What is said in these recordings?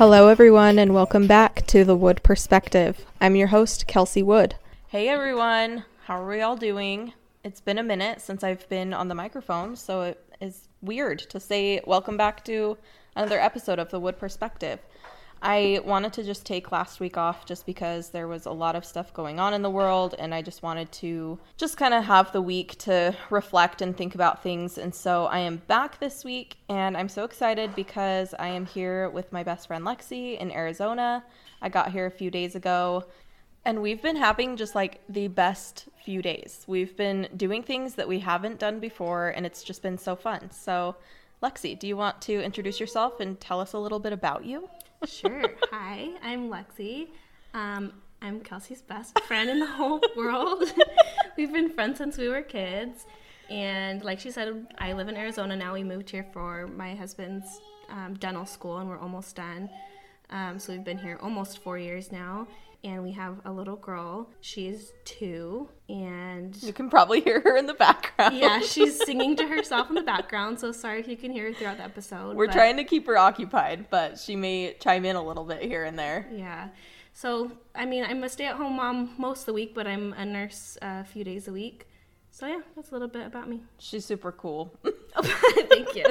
Hello, everyone, and welcome back to The Wood Perspective. I'm your host, Kelsey Wood. Hey everyone, how are we all doing? It's been a minute since I've been on the microphone, so it is weird to say welcome back to another episode of The Wood Perspective. I wanted to just take last week off just because there was a lot of stuff going on in the world, and I just wanted to just kind of have the week to reflect and think about things. And so I am back this week, and I'm so excited because I am here with my best friend Lexi in Arizona. I got here a few days ago, and we've been having just like the best few days. We've been doing things that we haven't done before, and it's just been so fun. So, Lexi, do you want to introduce yourself and tell us a little bit about you? Sure. Hi, I'm Lexi. Um, I'm Kelsey's best friend in the whole world. We've been friends since we were kids. And like she said, I live in Arizona now. We moved here for my husband's um, dental school, and we're almost done. Um, so we've been here almost four years now. And we have a little girl. She's two. And You can probably hear her in the background. yeah, she's singing to herself in the background. So sorry if you can hear her throughout the episode. We're but- trying to keep her occupied, but she may chime in a little bit here and there. Yeah. So, I mean, I'm a stay at home mom most of the week, but I'm a nurse a few days a week. So, yeah, that's a little bit about me. She's super cool. Thank you.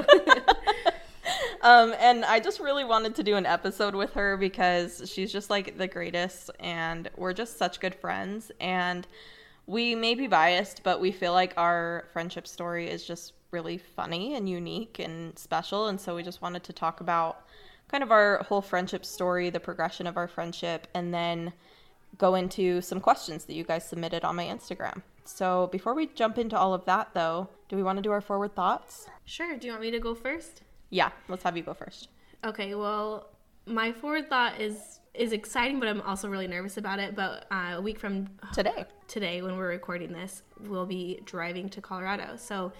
Um, and I just really wanted to do an episode with her because she's just like the greatest, and we're just such good friends. And we may be biased, but we feel like our friendship story is just really funny and unique and special. And so we just wanted to talk about kind of our whole friendship story, the progression of our friendship, and then go into some questions that you guys submitted on my Instagram. So before we jump into all of that, though, do we want to do our forward thoughts? sure. Do you want me to go first? Yeah, let's have you go first. Okay. Well, my forward thought is is exciting, but I'm also really nervous about it. But uh, a week from Today. today, when we're recording this, we'll be driving to Colorado. So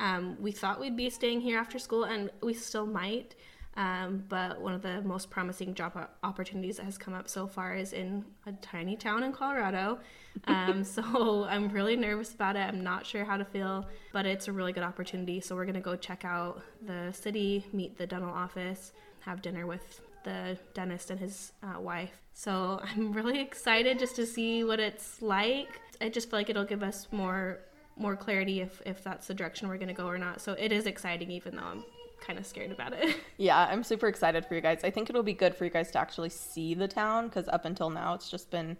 um, we thought we'd be staying here after school, and we still might. Um, but one of the most promising job opportunities that has come up so far is in a tiny town in Colorado. Um, so I'm really nervous about it. I'm not sure how to feel, but it's a really good opportunity. So we're going to go check out the city, meet the dental office, have dinner with the dentist and his uh, wife. So I'm really excited just to see what it's like. I just feel like it'll give us more more clarity if if that's the direction we're going to go or not. So it is exciting, even though I'm kind of scared about it. Yeah, I'm super excited for you guys. I think it'll be good for you guys to actually see the town because up until now it's just been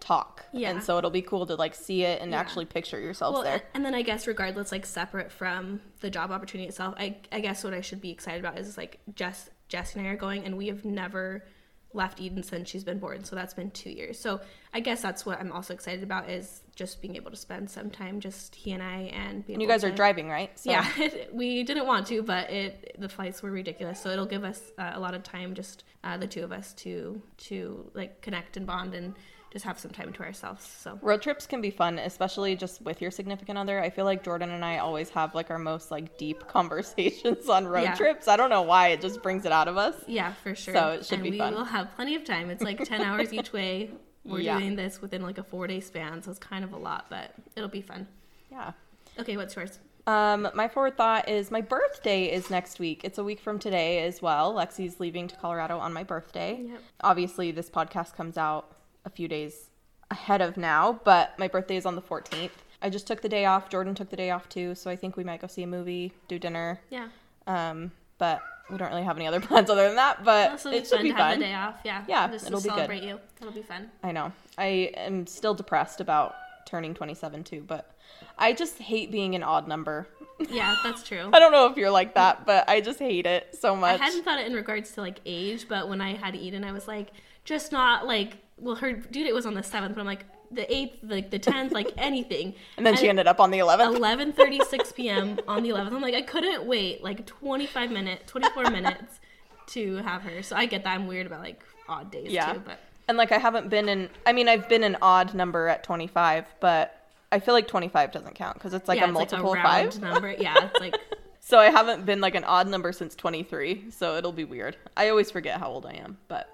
talk. Yeah. And so it'll be cool to like see it and Yeah. actually picture yourselves well, there. and then I guess regardless, like separate from the job opportunity itself, I I guess what I should be excited about is like Jess Jess and I are going, and we have never left Eden since she's been born. So that's been two years. So I guess that's what I'm also excited about is just being able to spend some time, just he and I, and be And you guys are driving, right? So Yeah, we didn't want to, but it the flights were ridiculous. So it'll give us uh, a lot of time, just uh, the two of us, to to like connect and bond and just have some time to ourselves. So Road trips can be fun, especially just with your significant other. I feel like Jordan and I always have like our most like deep conversations on road Yeah. trips. I don't know why, it just brings it out of us. yeah, for sure. So it should and be we fun. We will have plenty of time. It's like ten hours each way. We're Yeah. doing this within like a four day span, so it's kind of a lot, but it'll be fun. Yeah. Okay, what's yours? Um, my forward thought is my birthday is next week. It's a week from today as well. Lexi's leaving to Colorado on my birthday. Yep. Obviously, this podcast comes out a few days ahead of now, but my birthday is on the 14th. I just took the day off. Jordan took the day off too, so I think we might go see a movie, do dinner. Yeah, Um, but we don't really have any other plans other than that. But be it should be to have fun. the day off. Yeah, Yeah, just it'll to be good. celebrate you. It'll be fun. I know. I am still depressed about turning 27 too, but I just hate being an odd number. Yeah, that's true. I don't know if you're like that, but I just hate it so much. I hadn't thought it in regards to like age, but when I had Eden, I was like, just not like, well, her due date was on the seventh, but I'm like the eighth, like the tenth, like anything. And then she ended up on the 11th. Eleven thirty six p.m. on the eleventh. I'm like, I couldn't wait like 25 minutes, 24 minutes to have her. So I get that. I'm weird about like odd days Yeah. too, but And like I haven't been in I mean I've been an odd number at 25, but I feel like 25 doesn't count because it's like yeah, a it's multiple like of a five. round number. Yeah, it's like So I haven't been like an odd number since 23, so it'll be weird. I always forget how old I am, but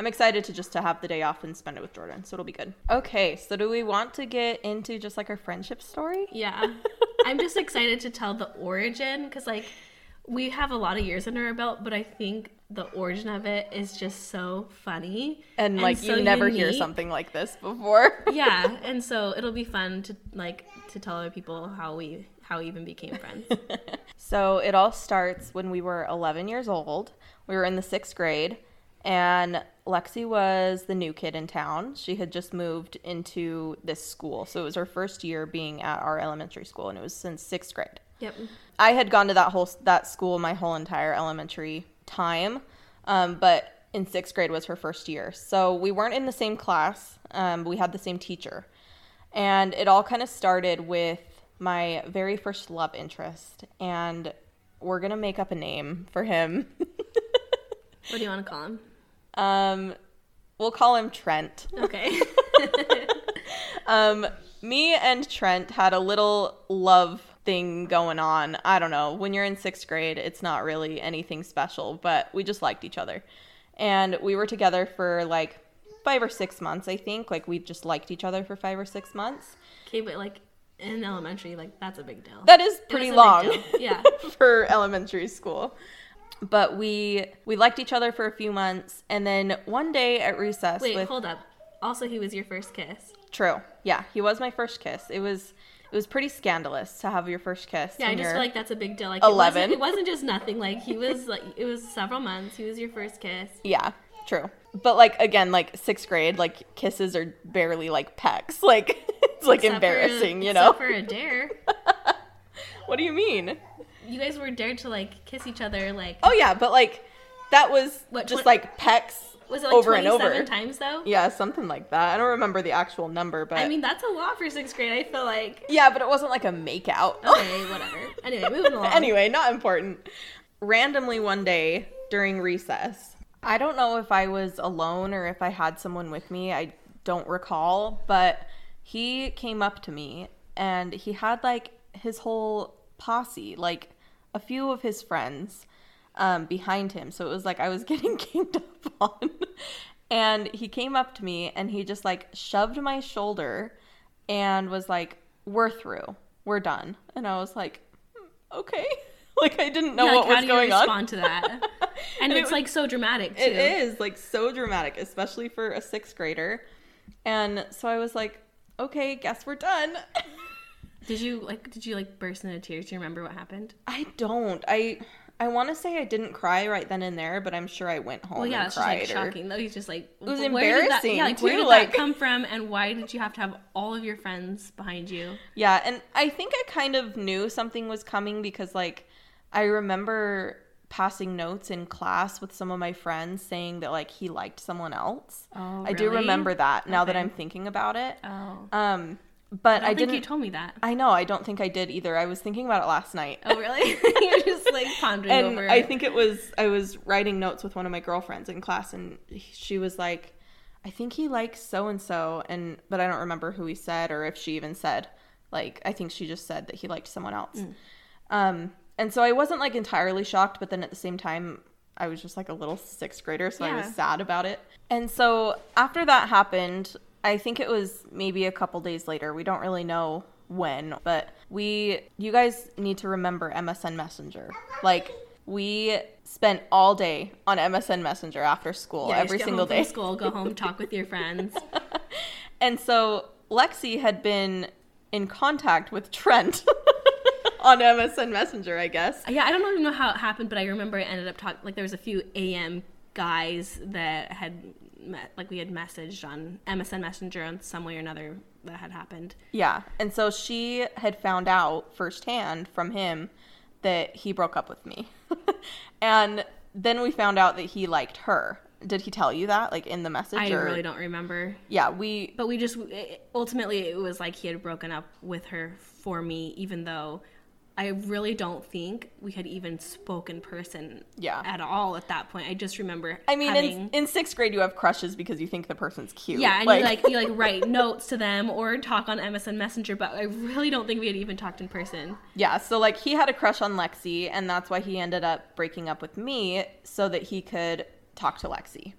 I'm excited to just to have the day off and spend it with Jordan, so it'll be good. Okay, so do we want to get into just like our friendship story? Yeah. I'm just excited to tell the origin because, like, we have a lot of years under our belt, but I think the origin of it is just so funny And, like so you never hear something like this before. yeah, and so it'll be fun to like to tell other people how we how we even became friends. So it all starts when we were 11 years old. We were in the sixth grade, and Lexi was the new kid in town. She had just moved into this school. So it was her first year being at our elementary school, and it was since sixth grade. yep. I had gone to that whole that school my whole entire elementary time, um, but in sixth grade was her first year. So we weren't in the same class. Um, we had the same teacher, and it all kind of started with my very first love interest, and we're gonna make up a name for him. What do you want to call him? Um, we'll call him Trent. Okay. Um, me and Trent had a little love thing going on. I don't know. When you're in sixth grade, it's not really anything special, but we just liked each other. And we were together for like five or six months, I think. Like we just liked each other for five or six months. okay, but like in elementary, like that's a big deal. That is pretty long. Yeah. for elementary school. But we we liked each other for a few months, and then one day at recess Wait, with hold up. Also, he was your first kiss. True. Yeah, he was my first kiss. It was it was pretty scandalous to have your first kiss. Yeah, I just you're- feel like that's a big deal. Like 11. It wasn't, it wasn't just nothing. Like he was like it was several months. He was your first kiss. Yeah, true. But like again, like sixth grade, like kisses are barely like pecks. Like it's like Except embarrassing, you know. For a dare. what do you mean? You guys were dared to like kiss each other. Like Oh yeah, but like that was What, just twen- like pecks was it like over and over. times though? Yeah, something like that. I don't remember the actual number, but I mean, that's a lot for sixth grade. I feel like. yeah, but it wasn't like a make out. Okay, whatever. Anyway, moving along. anyway, not important. Randomly one day during recess, I don't know if I was alone or if I had someone with me. I don't recall, but he came up to me and he had like his whole posse, like a few of his friends um, behind him. So it was like I was getting ganged up on. and he came up to me and he just like shoved my shoulder and was like, We're through. We're done. And I was like, "Hmm, Okay. like I didn't know Yeah, what like, how was do you going on. respond to that? And, And it it's was- like so dramatic too. It is like so dramatic, especially for a sixth grader. And so I was like, okay, guess we're done. Did you like? Did you like burst into tears? Do you remember what happened? I don't. I I want to say I didn't cry right then and there, but I'm sure I went home Well, yeah, and it's just cried. like shocking. Though he's just like it was yeah, embarrassing, like where did like- that come from, and why did you have to have all of your friends behind you? Yeah, and I think I kind of knew something was coming because like I remember passing notes in class with some of my friends saying that like he liked someone else. Oh, I do remember that now that I'm thinking about it. Oh, Um but I, I, didn't you told me that. I know, I don't think I did either. I was thinking about it last night. Oh, really? You're just like pondering and over. I think it was I was writing notes with one of my girlfriends in class, and she was like, "I think he likes so and so," and but I don't remember who he said or if she even said. Like, I think she just said that he liked someone else. Mm. Um, and so I wasn't like entirely shocked, but then at the same time, I was just like a little sixth grader, so I was sad about it. And so after that happened, I think it was maybe a couple days later. We don't really know when, but we, you guys need to remember MSN Messenger. Like, we spent all day on MSN Messenger after school, yeah, every single day. School, go home, talk with your friends. And so Lexi had been in contact with Trent on MSN Messenger, I guess. Yeah, I don't even know how it happened, but I remember it ended up talking. Like there was a few AM guys that had met, like we had messaged on MSN Messenger on some way or another that had happened. Yeah. And so she had found out firsthand from him that he broke up with me. and then we found out that he liked her. Did he tell you that, like in the message? I or- really don't remember, Yeah, we. but we just ultimately it was like he had broken up with her for me, even though I really don't think we had even spoken in person Yeah. at all at that point. I just remember. I mean, having, in, in sixth grade, you have crushes because you think the person's cute. Yeah, and you like you like write notes to them or talk on MSN Messenger, but I really don't think we had even talked in person. Yeah, so like he had a crush on Lexi, and that's why he ended up breaking up with me so that he could talk to Lexi.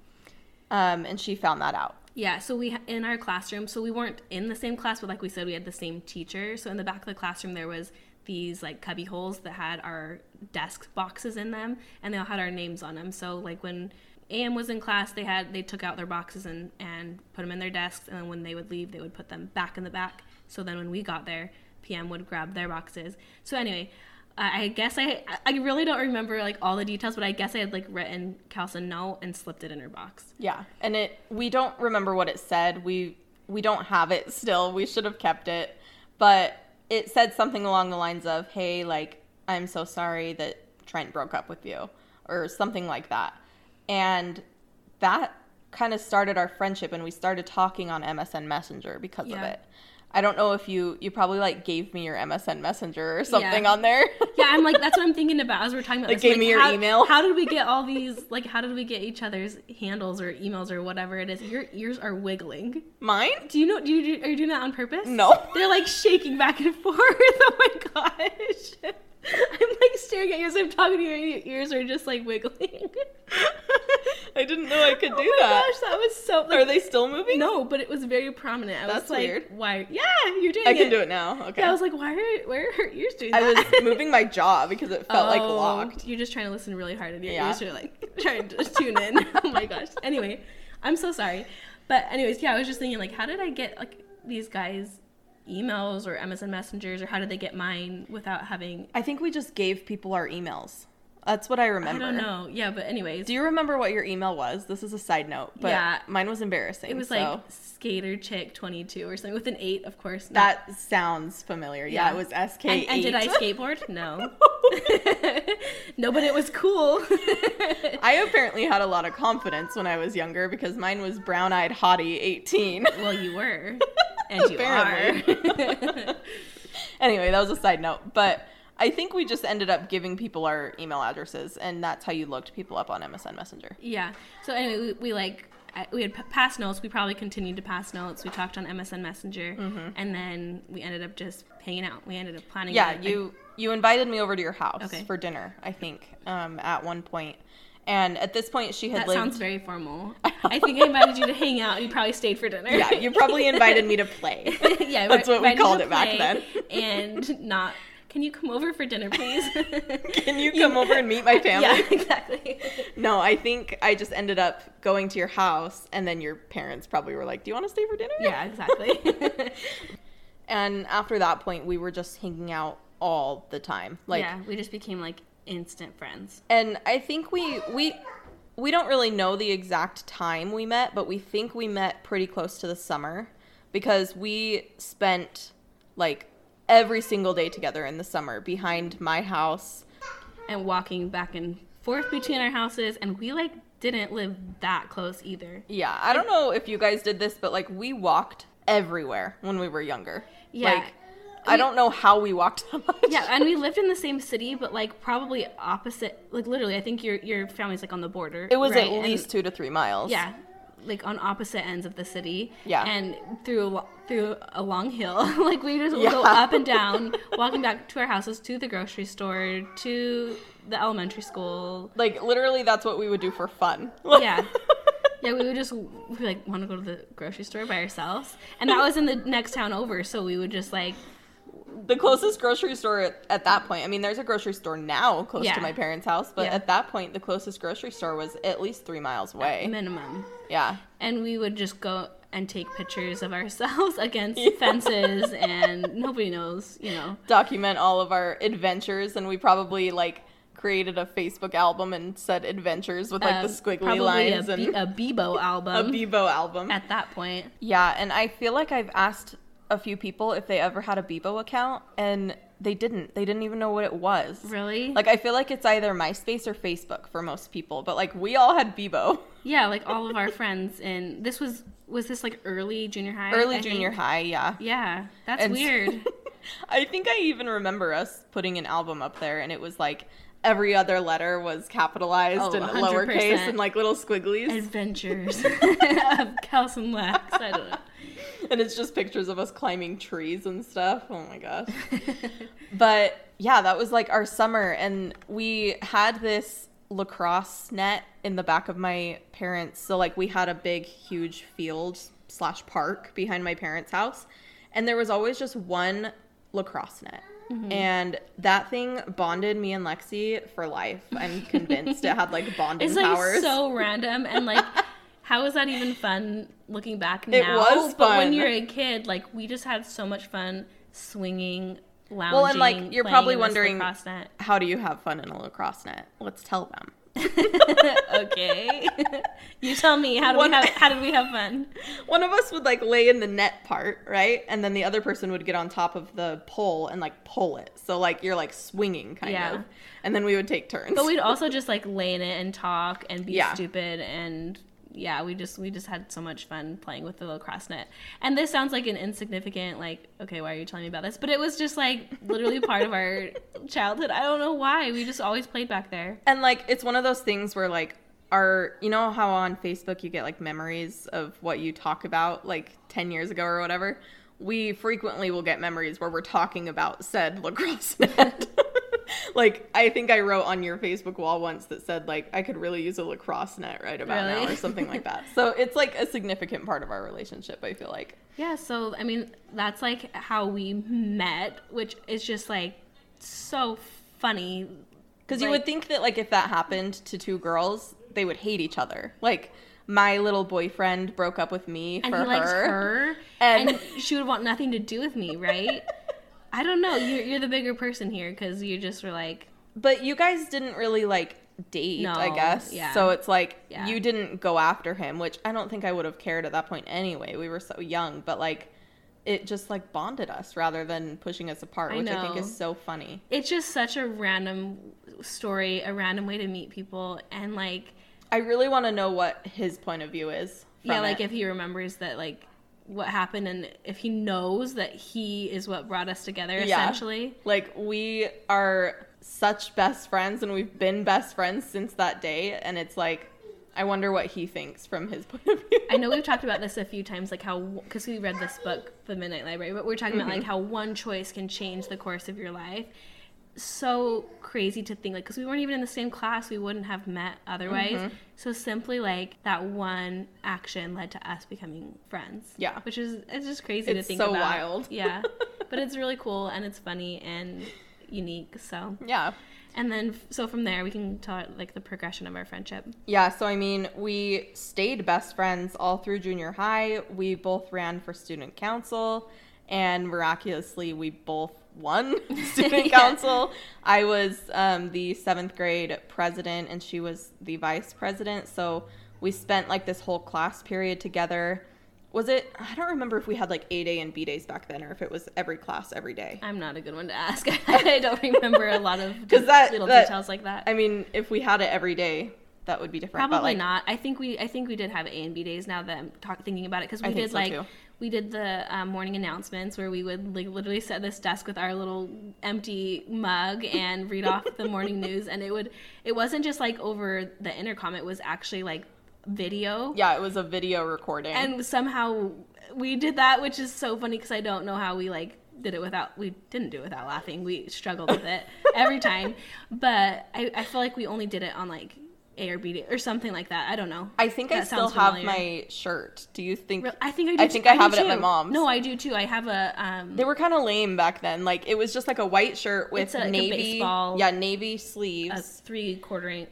Um, and she found that out. Yeah, so we in our classroom, so we weren't in the same class, but like we said, we had the same teacher. So in the back of the classroom, there was these like cubby holes that had our desk boxes in them, and they all had our names on them. So like when AM was in class, they had they took out their boxes and and put them in their desks, and then when they would leave, they would put them back in the back. So then when we got there, PM would grab their boxes. So anyway, I guess I I really don't remember like all the details, but I guess I had like written a note and slipped it in her box. Yeah, and it we don't remember what it said. We we don't have it still. We should have kept it, but it said something along the lines of, "Hey, like I'm so sorry that Trent broke up with you," or something like that. And that kind of started our friendship, and we started talking on MSN Messenger because of it. I don't know if you you probably like gave me your MSN Messenger or something Yeah. on there. Yeah, I'm like that's what I'm thinking about as we're talking about. Like, this. gave Like, me your how, email? How did we get all these? Like, how did we get each other's handles or emails or whatever it is? Your ears are wiggling. Mine? Do you know? Do you do, are you doing that on purpose? No. They're like shaking back and forth. Oh my gosh. I'm like staring at you as I'm talking to you, and your ears are just like wiggling. I didn't know I could do oh my that. gosh, that was so. Like, Are they still moving? No, but it was very prominent. I That's was like, weird. why? Yeah, you're doing it. I it. can do it now. Okay. Yeah, I was like, why are where are her ears doing I that? was moving my jaw because it felt like Oh, locked. You're just trying to listen really hard, and your Yeah. ears are like trying to tune in. oh my gosh. Anyway, I'm so sorry, but anyways, yeah, I was just thinking like, how did I get like these guys emails or MSN messengers, or how did they get mine without having? I think we just gave people our emails. That's what I remember. I don't know. Yeah, but anyways, Do you remember what your email was? This is a side note, but Yeah. mine was embarrassing. it was so like skater chick 22 or something with an eight, of course. not- that sounds familiar. Yeah, Yeah. it was SK. And, and did I skateboard? No. no, but it was cool. I apparently had a lot of confidence when I was younger because mine was brown-eyed hottie 18. well, you were, and you Apparently. are. anyway, that was a side note, but I think we just ended up giving people our email addresses, and that's how you looked people up on MSN Messenger. Yeah. So anyway, we, we like we had pass notes. We probably continued to pass notes. We talked on MSN Messenger, and then we ended up just hanging out. We ended up planning. Yeah, a- you you invited me over to your house Okay. for dinner, I think, um, at one point. And at this point, she had that lived. sounds very formal. I think I invited you to hang out. and You probably stayed for dinner. yeah, you probably invited me to play. yeah, That's what we called it back then. And not. Can you come over for dinner, please? Can you come over and meet my family? Yeah, exactly. No, I think I just ended up going to your house, and then your parents probably were like, "Do you want to stay for dinner?" Yeah, exactly. And after that point, we were just hanging out all the time. Like, yeah, we just became like instant friends. and I think we we we don't really know the exact time we met, but we think we met pretty close to the summer because we spent like every single day together in the summer behind my house. and walking back and forth between our houses and we like didn't live that close either Yeah, I don't know if you guys did this, but like we walked everywhere when we were younger. Yeah. Like I don't know how we walked that much. yeah and we lived in the same city but like probably opposite like literally i think your your family's like on the border It was right? at And- least 2 to 3 miles. yeah like on opposite ends of the city Yeah. and through a through a long hill like we just would Yeah. go up and down walking back to our houses to the grocery store to the elementary school Like literally that's what we would do for fun. Yeah. Yeah, we would just we'd like want to go to the grocery store by ourselves, and that was in the next town over. So we would just like, the closest grocery store at, at that point i mean there's a grocery store now close Yeah. to my parents house but Yeah. at that point the closest grocery store was at least three miles away minimum, yeah and we would just go and take pictures of ourselves against Yeah. fences, and nobody knows, you know. document all of our adventures and we probably like created a facebook album and said adventures with like uh, the squiggly lines a, and a Bebo album. a Bebo album at that point. yeah and i feel like i've asked a few people if they ever had a Bebo account and they didn't they didn't even know what it was Really? like i feel like it's either myspace or facebook for most people but like we all had Bebo yeah, like all of our friends, and this was was this like early junior high? early I junior think? high yeah Yeah, that's And- weird. I think I even remember us putting an album up there, and it was like every other letter was capitalized Oh, and 100%. lowercase and like little squigglies. Adventures of Kels and Lex. I don't know. and it's just pictures of us climbing trees and stuff. Oh my gosh. but yeah, that was like our summer, and we had this lacrosse net in the back of my parents. So like we had a big, huge field slash park behind my parents' house, and there was always just one lacrosse net. Mm-hmm. And that thing bonded me and Lexi for life. I'm convinced it had like bonding It's like powers. so random and like how is that even fun looking back now? It was fun. But when you're a kid, like we just had so much fun swinging, lounging. Well, and, like, you're probably wondering- net. How do you have fun in a lacrosse net? Let's tell them. okay, you tell me how do One- we have how did we have fun? One of us would like lay in the net part, right? And then the other person would get on top of the pole and like pull it. So like you're like swinging kind Yeah. of. And then we would take turns. But we'd also just like lay in it and talk and be Yeah. stupid and yeah, we just we just had so much fun playing with the lacrosse net. And this sounds like an insignificant like okay, why are you telling me about this? But it was just like literally part of our childhood. I don't know why. We just always played back there. And like it's one of those things where like our you know how on Facebook you get like memories of what you talk about like 10 years ago or whatever. We frequently will get memories where we're talking about said lacrosse net. like I think I wrote on your Facebook wall once that said like I could really use a lacrosse net right about now or something like that. So it's like a significant part of our relationship, I feel like. Yeah, so I mean, that's like how we met, which is just like so funny. Because you would think that like if that happened to two girls, they would hate each other. Like my little boyfriend broke up with me for her. her, And- and, she would want nothing to do with me, right? I don't know. You're, you're the bigger person here because you just were like, But you guys didn't really like date, I guess. yeah. So it's like Yeah. you didn't go after him, which I don't think I would have cared at that point anyway. We were so young, but like it just like bonded us rather than pushing us apart, I which I think is so funny. it's just such a random story, a random way to meet people, and like, I really want to know what his point of view is. yeah, like it. if he remembers that, like, what happened, and if he knows that he is what brought us together, Yeah. essentially. Like we are such best friends and we've been best friends since that day and it's like I wonder what he thinks from his point of view. I know we've talked about this a few times, like how because we read this book, The Midnight Library, but we're talking about Mm-hmm. like how one choice can change the course of your life. So crazy to think, like, because we weren't even in the same class, we wouldn't have met otherwise. Mm-hmm. So simply like that one action led to us becoming friends. Yeah. which is it's just crazy to It's think so about. wild. Yeah, but it's really cool and it's funny and unique. So yeah. and then so from there we can tell like the progression of our friendship. Yeah, so I mean, we stayed best friends all through junior high. We both ran for student council, and miraculously, we both won student Yeah. council. I was um, the seventh grade president, and she was the vice president. So we spent like this whole class period together. Was it? I don't remember if we had like A day and B days back then, or if it was every class every day. I'm not a good one to ask. I don't remember a lot of 'Cause that- little that- details like that. I mean, if we had it every day, that would be different. Probably but, like, not. I think we I think we did have A and B days now that I'm talk, thinking about it because we did so, like too. We did the um, morning announcements where we would like literally set this desk with our little empty mug and read off the morning news. And it would it wasn't just like over the intercom. It was actually like video. Yeah, it was a video recording. and somehow we did that which is so funny because i don't know how we like did it without we didn't do it without laughing. We struggled with it every time. But I, I feel like we only did it on like a or b or something like that i don't know I think I still have my shirt. Do you think? Real- i think i do I too- think I do have it at my too. mom's. no i do too i have a um They were kind of lame back then. Like it was just like a white shirt with like a navy, baseball- yeah, navy a sleeves, three quartering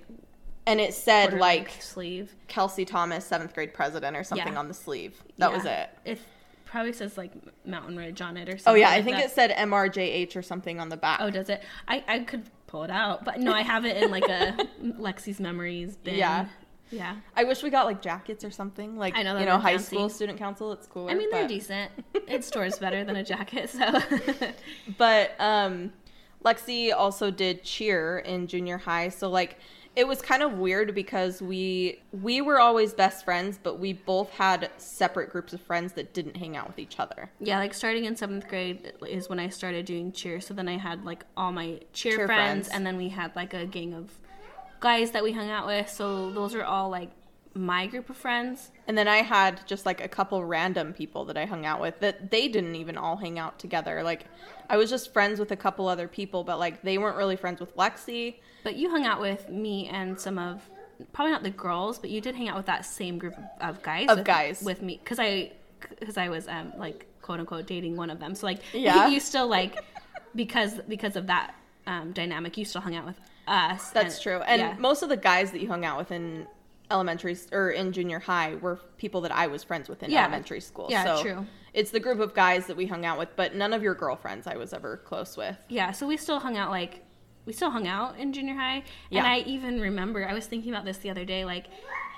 and it said like sleeve Kelsey Thomas, seventh grade president, or something Yeah. on the sleeve. That Yeah. was it. it probably says like mountain ridge on it or something. Oh yeah, I think that. it said MRJH or something on the back. oh does it i i could pull it out but no i have it in like a lexi's memories bin. Yeah. yeah I wish we got like jackets or something. Like I know, you know, high fancy. school student council. It's cooler. I mean, they're but- decent. It stores better than a jacket, so. But um, Lexi also did cheer in junior high, so like it was kind of weird because we we were always best friends, but we both had separate groups of friends that didn't hang out with each other. yeah, like starting in seventh grade is when I started doing cheer. So then I had like all my cheer, Cheer friends, friends. and then we had like a gang of guys that we hung out with. So those are all like my group of friends. And then I had just like a couple random people that I hung out with that they didn't even all hang out together. Like I was just friends with a couple other people, but like they weren't really friends with Lexi. But you hung out with me and some of probably not the girls, but you did hang out with that same group of guys. Of with, guys. with me because I because I was um like quote unquote dating one of them. So like Yeah. you still like because because of that um, dynamic, you still hung out with us. That's and- true. And yeah. most of the guys that you hung out with in elementary or in junior high were people that I was friends with in Yeah. elementary school. Yeah, so true. It's the group of guys that we hung out with, but none of your girlfriends I was ever close with. Yeah, so we still hung out like we still hung out in junior high. Yeah. And I even remember I was thinking about this the other day, like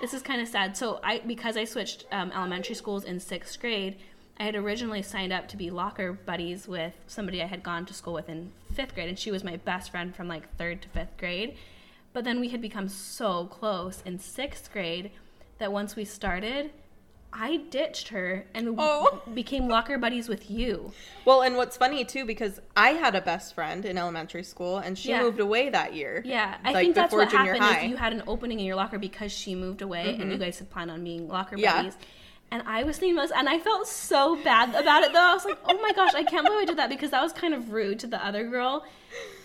this is kind of sad. So I because I switched um, elementary schools in sixth grade, I had originally signed up to be locker buddies with somebody I had gone to school with in fifth grade, and she was my best friend from like third to fifth grade. But then we had become so close in sixth grade that once we started, I ditched her and Oh. became locker buddies with you. Well, and what's funny too, because I had a best friend in elementary school, and she Yeah. moved away that year. Yeah, I like think that's what junior happened. high. Mm-hmm. Is you had an opening in your locker because she moved away, and you guys had planned on being locker Yeah. buddies. And I was thinking this, and I felt so bad about it. Though I was like, "Oh my gosh, I can't believe I did that," because that was kind of rude to the other girl.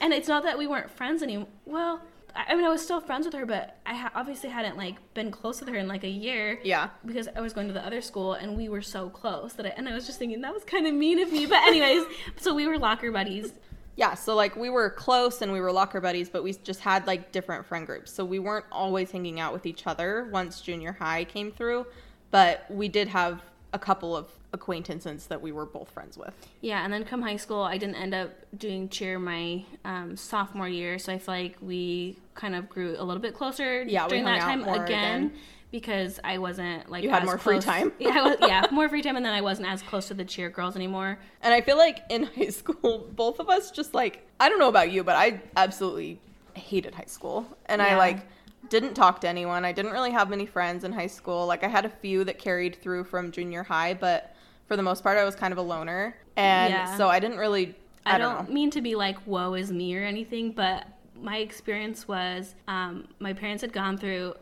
And it's not that we weren't friends anymore. Well, I mean, I was still friends with her, but I ha- obviously hadn't like been close with her in like a year. Yeah. Because I was going to the other school, and we were so close that I and I was just thinking that was kind of mean of me. But anyways, so we were locker buddies. Yeah, so like we were close and we were locker buddies, but we just had like different friend groups. So we weren't always hanging out with each other once junior high came through, but we did have a couple of acquaintances that we were both friends with. Yeah, and then come high school, I didn't end up doing cheer my um, sophomore year, so I feel like we kind of grew a little bit closer Yeah, during that time again, again. because I wasn't like You had more free time. yeah, I was, yeah, more free time, and then I wasn't as close to the cheer girls anymore. And I feel like in high school, both of us just like, I don't know about you, but I absolutely hated high school. And I like didn't talk to anyone. I didn't really have many friends in high school. Like I had a few that carried through from junior high, but for the most part, I was kind of a loner. And Yeah. so I didn't really, I, I, don't, don't, mean to be like woe is me or anything, but my experience was um, my parents had gone through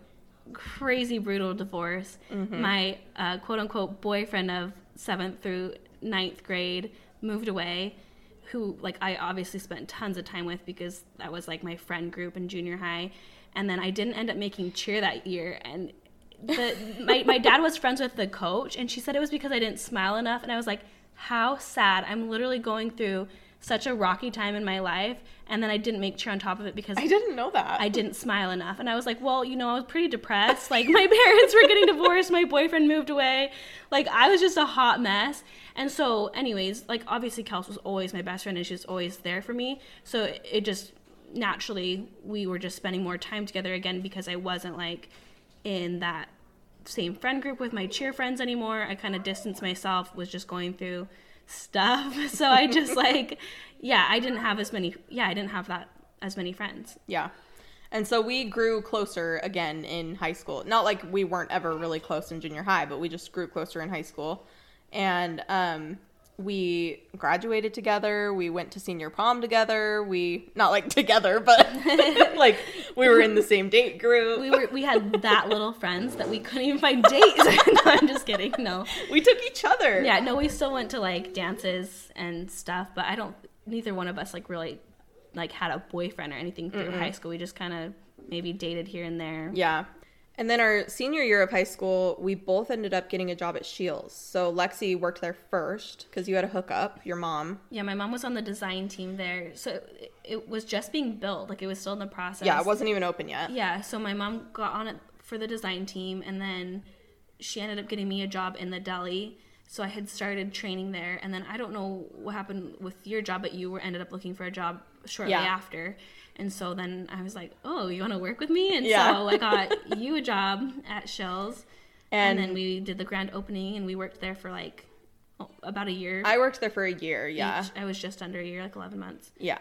crazy brutal divorce. Mm-hmm. My uh, quote unquote boyfriend of seventh through ninth grade moved away, who like I obviously spent tons of time with because that was like my friend group in junior high, and then I didn't end up making cheer that year and. The, my, my dad was friends with the coach and she said it was because I didn't smile enough and I was like how sad I'm literally going through such a rocky time in my life and then I didn't make cheer on top of it because I didn't know that. I didn't smile enough. And I was like, well, you know, I was pretty depressed. Like, my parents were getting divorced, my boyfriend moved away. Like, I was just a hot mess. And so, anyways, like, obviously, Kels was always my best friend and she was always there for me. So, it, it just naturally, we were just spending more time together again because I wasn't like in that same friend group with my cheer friends anymore. I kind of distanced myself, was just going through stuff. So, I just like, yeah, I didn't have as many, yeah, I didn't have that as many friends. Yeah. And so we grew closer again in high school. Not like we weren't ever really close in junior high, but we just grew closer in high school. And um, we graduated together. We went to senior prom together. We, not like together, but like we were in the same date group. we were we had that little friends that we couldn't even find dates. no, I'm just kidding. No. We took each other. Yeah, no, we still went to like dances and stuff, but I don't neither one of us like really like had a boyfriend or anything through high school. We just kind of maybe dated here and there. Yeah. And then our senior year of high school, we both ended up getting a job at Shields. So Lexi worked there first because you had a hookup, your mom. Yeah, my mom was on the design team there. So it, it was just being built. Like it was still in the process. Yeah, it wasn't even open yet. Yeah, so my mom got on it for the design team, and then she ended up getting me a job in the deli. So I had started training there, and then I don't know what happened with your job, but you were ended up looking for a job shortly Yeah. after. And so then I was like, "Oh, you want to work with me?" And Yeah. so I got you a job at Shields, and, And, then we did the grand opening, and we worked there for like oh, about a year. I worked there for a year. Yeah. each. I was just under a year, like eleven months. Yeah.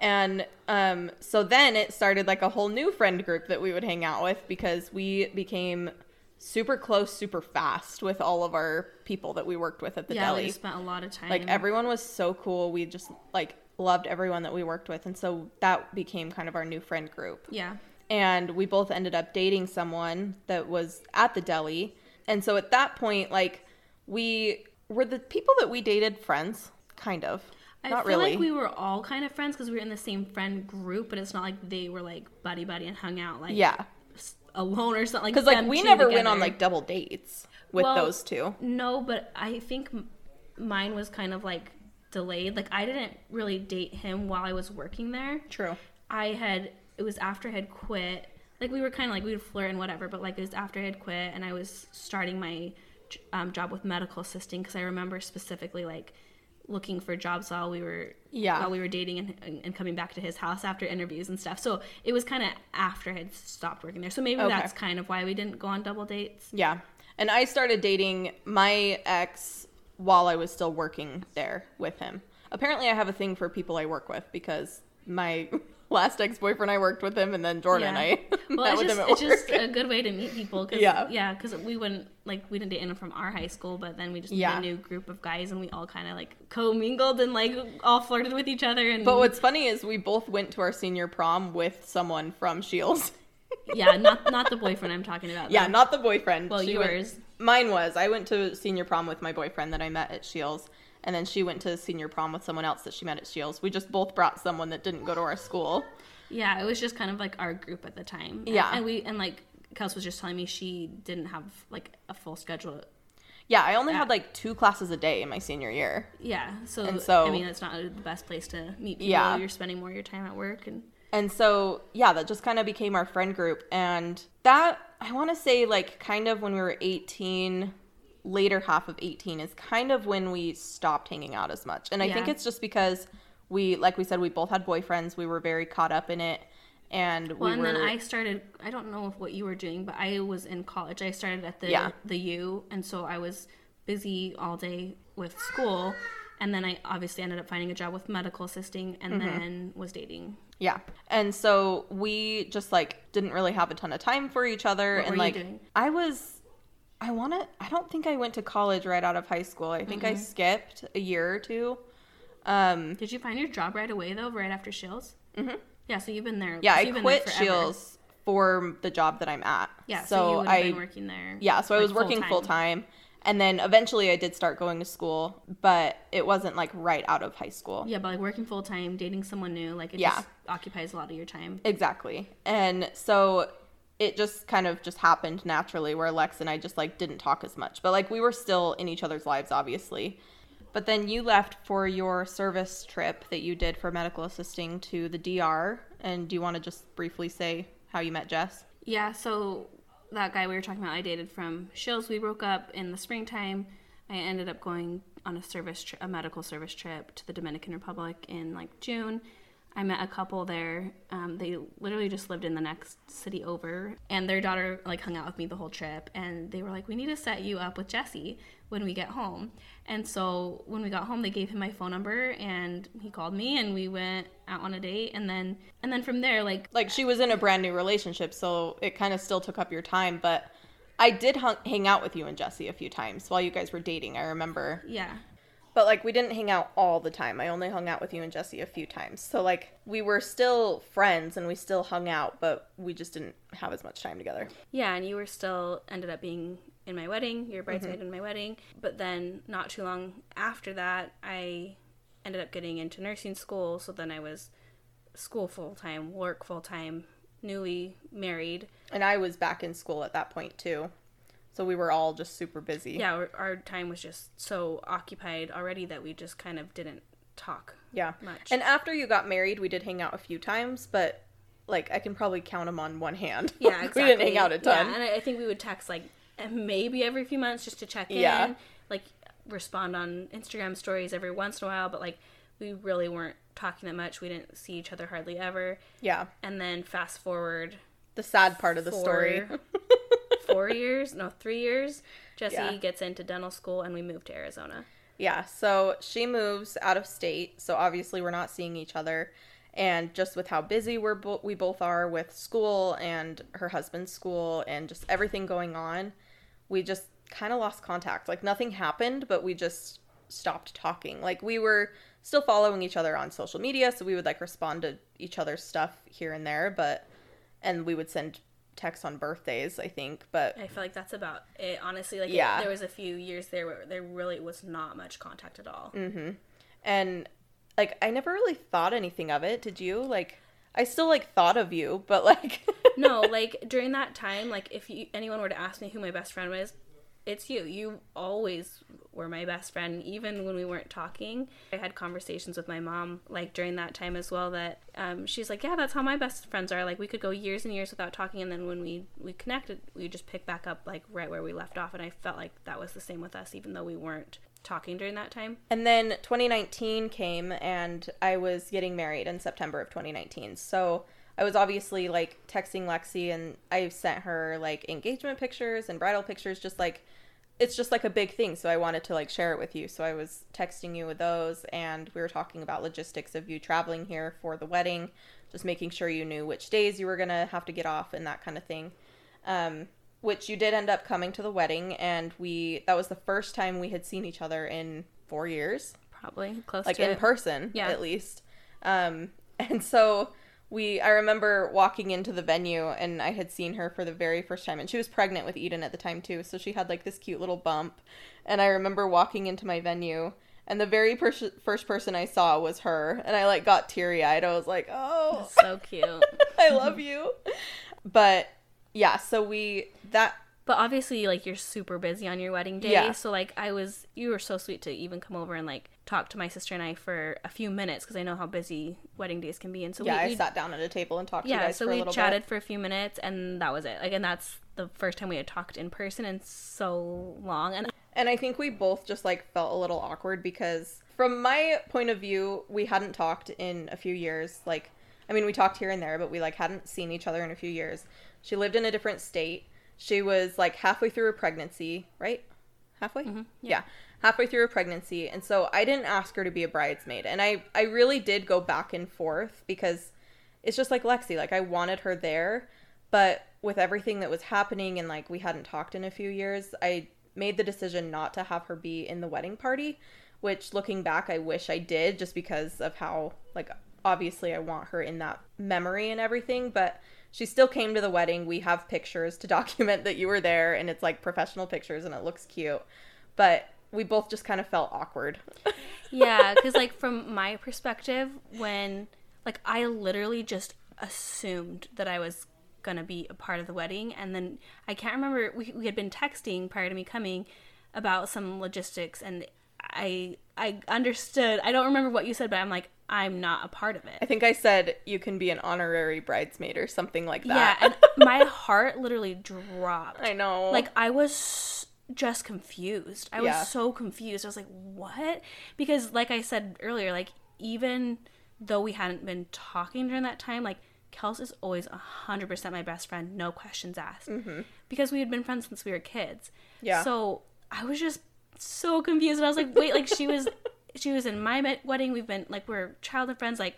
And um, so then it started like a whole new friend group that we would hang out with because we became super close super fast with all of our people that we worked with at the yeah, deli. we spent a lot of time. Like everyone was so cool. We just like loved everyone that we worked with. And so that became kind of our new friend group. yeah. And we both ended up dating someone that was at the deli. And so at that point, like we were the people that we dated friends, kind of. I Not feel really. like we were all kind of friends because we were in the same friend group, but it's not like they were like buddy buddy and hung out like yeah. alone or something. Because like them we never went on like double dates with Well, those two. no, but I think mine was kind of like delayed. Like I didn't really date him while I was working there. True. I had it was after I had quit. Like we were kind of like we would flirt and whatever, but like it was after I had quit and I was starting my um, job with medical assisting because I remember specifically like looking for jobs while we were Yeah. while we were dating and, and coming back to his house after interviews and stuff. So it was kind of after I had stopped working there. So maybe Okay. that's kind of why we didn't go on double dates. Yeah. And I started dating my ex while I was still working there with him. Apparently, I have a thing for people I work with because my last ex boyfriend, I worked with him, and then Jordan, Yeah. I Well, met it's with just, him at it's work. just a good way to meet people. Cause, Yeah. yeah, because we wouldn't like we didn't date anyone from our high school, but then we just Yeah. met a new group of guys, and we all kind of like co-mingled and like all flirted with each other. And But what's funny is we both went to our senior prom with someone from Shields. yeah, not not the boyfriend I'm talking about. yeah, not the boyfriend. Well, She went- yours. Mine was. I went to senior prom with my boyfriend that I met at Shields, and then she went to senior prom with someone else that she met at Shields. We just both brought someone that didn't go to our school. Yeah, it was just kind of like our group at the time. Yeah. and, we and like Kels was just telling me she didn't have like a full schedule. Yeah, I only had like two classes a day in my senior year. Yeah, so, And so- I mean, it's not the best place to meet people. Yeah. You're spending more of your time at work, and And so, yeah, that just kind of became our friend group. And that, I want to say, like, kind of when we were 18, later half of 18, is kind of when we stopped hanging out as much. And I think it's just because we, like we said, we both had boyfriends. We were very caught up in it. And well, we and were. then I started. I don't know if what you were doing, but I was in college. I started at the Yeah. the U, and so I was busy all day with school, and then I obviously ended up finding a job with medical assisting, and Mm-hmm. then was dating. Yeah. And so we just like didn't really have a ton of time for each other. What and like? I was I wanna I don't think I went to college right out of high school. I think I Mm-hmm. skipped a year or two. Um Did you find your job right away though, right after Shields? Mm-hmm. Yeah, so you've been there. yeah, I you've quit. Shields for the job that I'm at. Yeah, so, So, I been working there. Yeah, so I was working full time. And then eventually I did start going to school, but it wasn't like right out of high school. Yeah, but like working full time, dating someone new, like it Yeah. just occupies a lot of your time. Exactly. And so it just kind of just happened naturally where Lex and I just like didn't talk as much. But like we were still in each other's lives obviously. But then you left for your service trip that you did for medical assisting to the DR. And do you want to just briefly say how you met Jess? Yeah, so that guy we were talking about, I dated from Shields. We broke up in the springtime. I ended up going on a service, tri- a medical service trip to the Dominican Republic in like June. I met a couple there. Um, they literally just lived in the next city over, and their daughter like hung out with me the whole trip. And they were like, "We need to set you up with Jesse when we get home." And so when we got home, they gave him my phone number, and he called me, and we went out on a date. And then and then from there, like Like she was in a brand new relationship, so it kind of still took up your time. But I did hung- hang out with you and Jesse a few times while you guys were dating. I remember. yeah, But like we didn't hang out all the time. I only hung out with you and Jesse a few times. So like we were still friends and we still hung out, but we just didn't have as much time together. Yeah, and you were still ended up being in my wedding, your bridesmaid mm-hmm. in my wedding. But then not too long after that, I ended up getting into nursing school. So then I was school full time, work full time, newly married. And I was back in school at that point too. So we were all just super busy. Yeah, our, our time was just so occupied already that we just kind of didn't talk. Yeah. Much. And after you got married, we did hang out a few times, but like I can probably count them on one hand. Yeah, exactly. we didn't hang out a ton. Yeah, and I, I think we would text like eh, maybe every few months just to check in. Yeah. Like respond on Instagram stories every once in a while, but like we really weren't talking that much. We didn't see each other hardly ever. yeah. And then fast forward The sad part of the story. four, years, no, three years. Jesse Yeah. gets into dental school and we move to Arizona. Yeah, so she moves out of state, so obviously we're not seeing each other. And just with how busy we're bo- we both are with school and her husband's school and just everything going on, we just kind of lost contact. Like nothing happened, but we just stopped talking. Like we were still following each other on social media, so we would like respond to each other's stuff here and there, but and we would send texts on birthdays, I think, but I feel like that's about it. Honestly, like Yeah. there was a few years there where there really was not much contact at all. Mm-hmm. and like I never really thought anything of it. Did you? Like I still like thought of you, but like no, like during that time, like if you, anyone were to ask me who my best friend was, it's you. You always were my best friend, even when we weren't talking. I had conversations with my mom, like during that time as well, that um, she's like, yeah, that's how my best friends are. Like we could go years and years without talking, and then when we we connected, we just pick back up like right where we left off. And I felt like that was the same with us, even though we weren't talking during that time. And then 2019 came, and I was getting married in September of 2019. So I was obviously like texting Lexi, and I sent her like engagement pictures and bridal pictures, just like it's just like a big thing. So I wanted to like share it with you. So I was texting you with those, and we were talking about logistics of you traveling here for the wedding, just making sure you knew which days you were gonna have to get off and that kind of thing. Um, which you did end up coming to the wedding, and we that was the first time we had seen each other in four years, Probably close like to in it. person, Yeah. at least. Um, and so we, I remember walking into the venue, and I had seen her for the very first time, and she was pregnant with Eden at the time too, so she had like this cute little bump, and I remember walking into my venue. And the very pers- first person I saw was her, and I like got teary eyed. I was like, "Oh, so cute. I love you." But yeah, so we that But obviously, like you're super busy on your wedding day. Yeah. So like I was, you were so sweet to even come over and like talk to my sister and I for a few minutes because I know how busy wedding days can be. And so yeah, we, I sat down at a table and talked to you yeah, guys so for a we little chatted bit. for a few minutes and that was it. Like, and that's the first time we had talked in person in so long. And And I think we both just like felt a little awkward because from my point of view, we hadn't talked in a few years. Like I mean, we talked here and there, but we like hadn't seen each other in a few years. She lived in a different state. She was like halfway through her pregnancy, right? Halfway? Mm-hmm. yeah. Halfway through her pregnancy. And so I didn't ask her to be a bridesmaid. And I I really did go back and forth because it's just like Lexi, like I wanted her there, but with everything that was happening and like we hadn't talked in a few years, I made the decision not to have her be in the wedding party, which looking back I wish I did just because of how like obviously I want her in that memory and everything, but she still came to the wedding. We have pictures to document that you were there and it's like professional pictures and it looks cute. But we both just kind of felt awkward. yeah, because like from my perspective, when like I literally just assumed that I was gonna be a part of the wedding, and then I can't remember we we had been texting prior to me coming about some logistics, and I I understood. I don't remember what you said, but I'm like I'm not a part of it. I think I said you can be an honorary bridesmaid or something like that. Yeah, and my heart literally dropped. I know. Like I was just confused. I was Yeah. so confused. I was like, "What?" Because like I said earlier, like even though we hadn't been talking during that time, like Kels is always 100% my best friend, no questions asked. Because we had been friends since we were kids. Mm-hmm. Yeah. So, I was just so confused and I was like, "Wait, like she was she was in my wedding. We've been like we're childhood friends like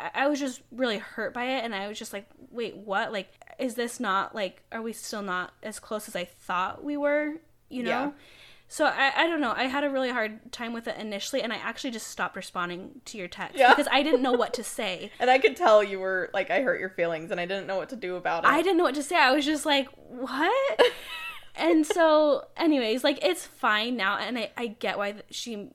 I- I was just really hurt by it, and I was just like, "Wait, what? Like, is this not like? Are we still not as close as I thought we were? You know?" Yeah. So I, I don't know. I had a really hard time with it initially, and I actually just stopped responding to your text Yeah. because I didn't know what to say. and I could tell you were like I hurt your feelings and I didn't know what to do about it. I didn't know what to say. I was just like, "What?" and so, anyways, like it's fine now, and I, I get why she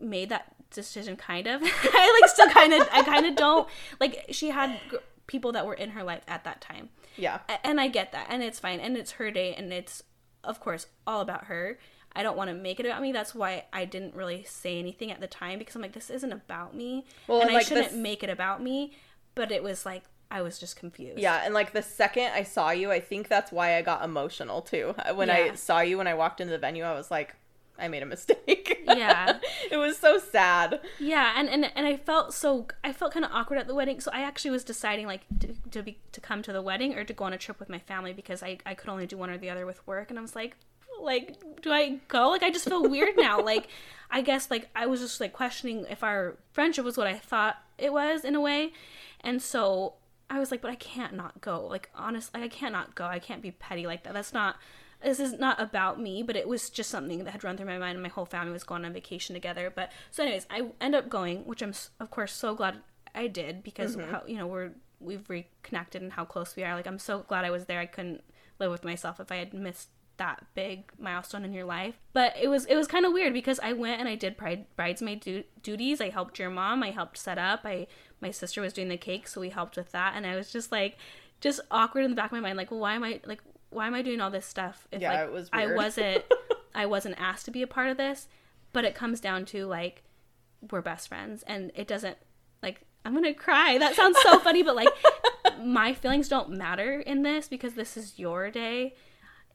made that decision. Kind of, I like still kind of, I kind of don't like. She had g- people that were in her life at that time, yeah. A- and I get that, and it's fine, and it's her day, and it's of course all about her. I don't want to make it about me. That's why I didn't really say anything at the time because I'm like, this isn't about me, Well, and and, I shouldn't this- make it about me. But it was like I was just confused. Yeah, and like the second I saw you, I think that's why I got emotional too. When I saw you when I walked into the venue, I was like, I made a mistake. Yeah. it was so sad. Yeah, and, and and I felt so I felt kind of awkward at the wedding, so I actually was deciding like to to, be, to come to the wedding or to go on a trip with my family because I I could only do one or the other with work, and I was like, like do I go? Like I just feel weird now. Like I guess like I was just like questioning if our friendship was what I thought it was in a way, and so I was like, but I can't not go. Like honestly, I can't not go. I can't be petty like that. That's not this is not about me, but it was just something that had run through my mind, and my whole family was going on vacation together. But so, anyways, I end up going, which I'm of course so glad I did because mm-hmm. how you know we're we've reconnected and how close we are. Like I'm so glad I was there. I couldn't live with myself if I had missed that big milestone in your life. But it was it was kind of weird because I went and I did bride, bridesmaid du- duties. I helped your mom. I helped set up. I my sister was doing the cake, so we helped with that. And I was just like, just awkward in the back of my mind, like, well, why am I like why am I doing all this stuff if Yeah, like it was I wasn't I wasn't asked to be a part of this? But it comes down to like we're best friends and it doesn't like I'm gonna cry. That sounds so funny, but like my feelings don't matter in this because this is your day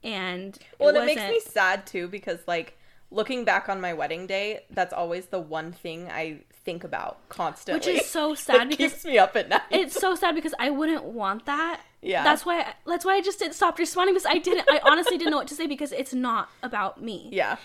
and Well, and it makes me sad too because like looking back on my wedding day, that's always the one thing I think about constantly. which is so sad it keeps me up at night. it's so sad because I wouldn't want that. Yeah. That's why I, that's why I just didn't stop responding because I didn't I honestly didn't know what to say because it's not about me. yeah.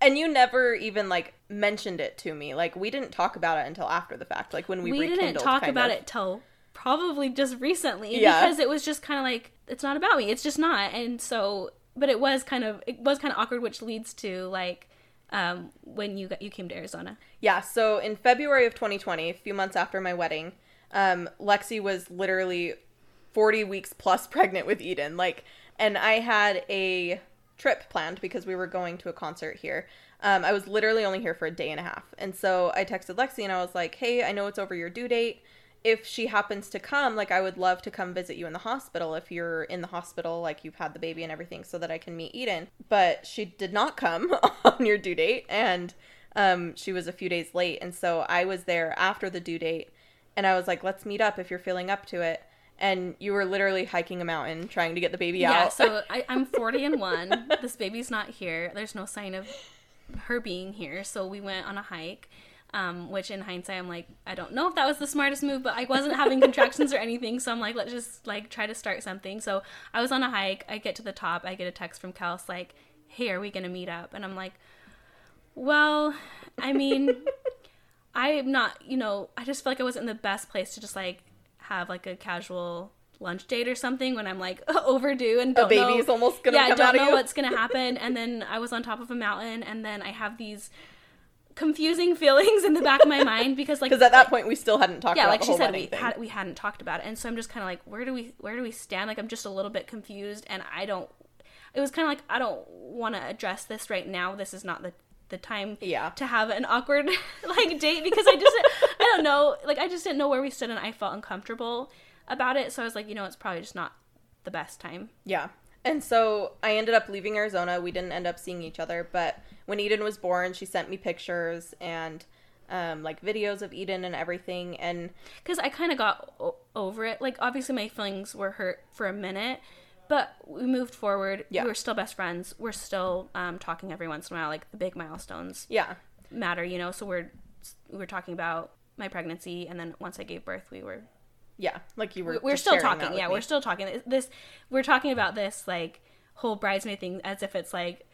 And you never even like mentioned it to me. Like we didn't talk about it until after the fact. Like when we, We, didn't talk about of. it till probably just recently Yeah. because it was just kind of like it's not about me. It's just not. And so but it was kind of it was kind of awkward which leads to like um when you got you came to Arizona. Yeah, so in February of 2020, a few months after my wedding, um, Lexi was literally 40 weeks plus pregnant with Eden. Like, and I had a trip planned because we were going to a concert here. Um, I was literally only here for a day and a half. And so I texted Lexi and I was like, hey, I know it's over your due date. If she happens to come, like, I would love to come visit you in the hospital if you're in the hospital, like, you've had the baby and everything, so that I can meet Eden. But she did not come on your due date. And um, she was a few days late. And so I was there after the due date. And I was like, let's meet up if you're feeling up to it. And you were literally hiking a mountain trying to get the baby Yeah, out. so I, I'm 40 and 1. This baby's not here. There's no sign of her being here. So we went on a hike, um, which in hindsight, I'm like, I don't know if that was the smartest move, but I wasn't having contractions or anything. So I'm like, let's just like try to start something. So I was on a hike. I get to the top. I get a text from Kels like, hey, are we going to meet up? And I'm like, well, I mean, I'm not, you know, I just feel like I wasn't in the best place to just like have like a casual lunch date or something when I'm like overdue and a don't baby know. is almost gonna yeah, I don't know what's gonna happen. And then I was on top of a mountain, and then I have these confusing feelings in the back of my mind because like Because at that point, we still hadn't talked yeah, about like she said, we had we hadn't talked about it, and so I'm just kind of like, where do we where do we stand? Like I'm just a little bit confused, and I don't. It was kind of like I don't want to address this right now. This is not the the time Yeah. to have an awkward like date because I just I don't know like I just didn't know where we stood and I felt uncomfortable about it. So I was like, you know, it's probably just not the best time. Yeah. And so I ended up leaving Arizona. We didn't end up seeing each other, but when Eden was born, she sent me pictures and um, like videos of Eden and everything. And because I kind of got o- over it. Like, obviously, my feelings were hurt for a minute, but we moved forward. Yeah. We were still best friends. We're still um, talking every once in a while. Like, the big milestones yeah, matter, you know? So, we're, we were talking about my pregnancy, and then once I gave birth, we were. Yeah, like you were. We're still talking. Yeah, we're still talking. This, we're talking about this, like, whole bridesmaid thing as if it's like,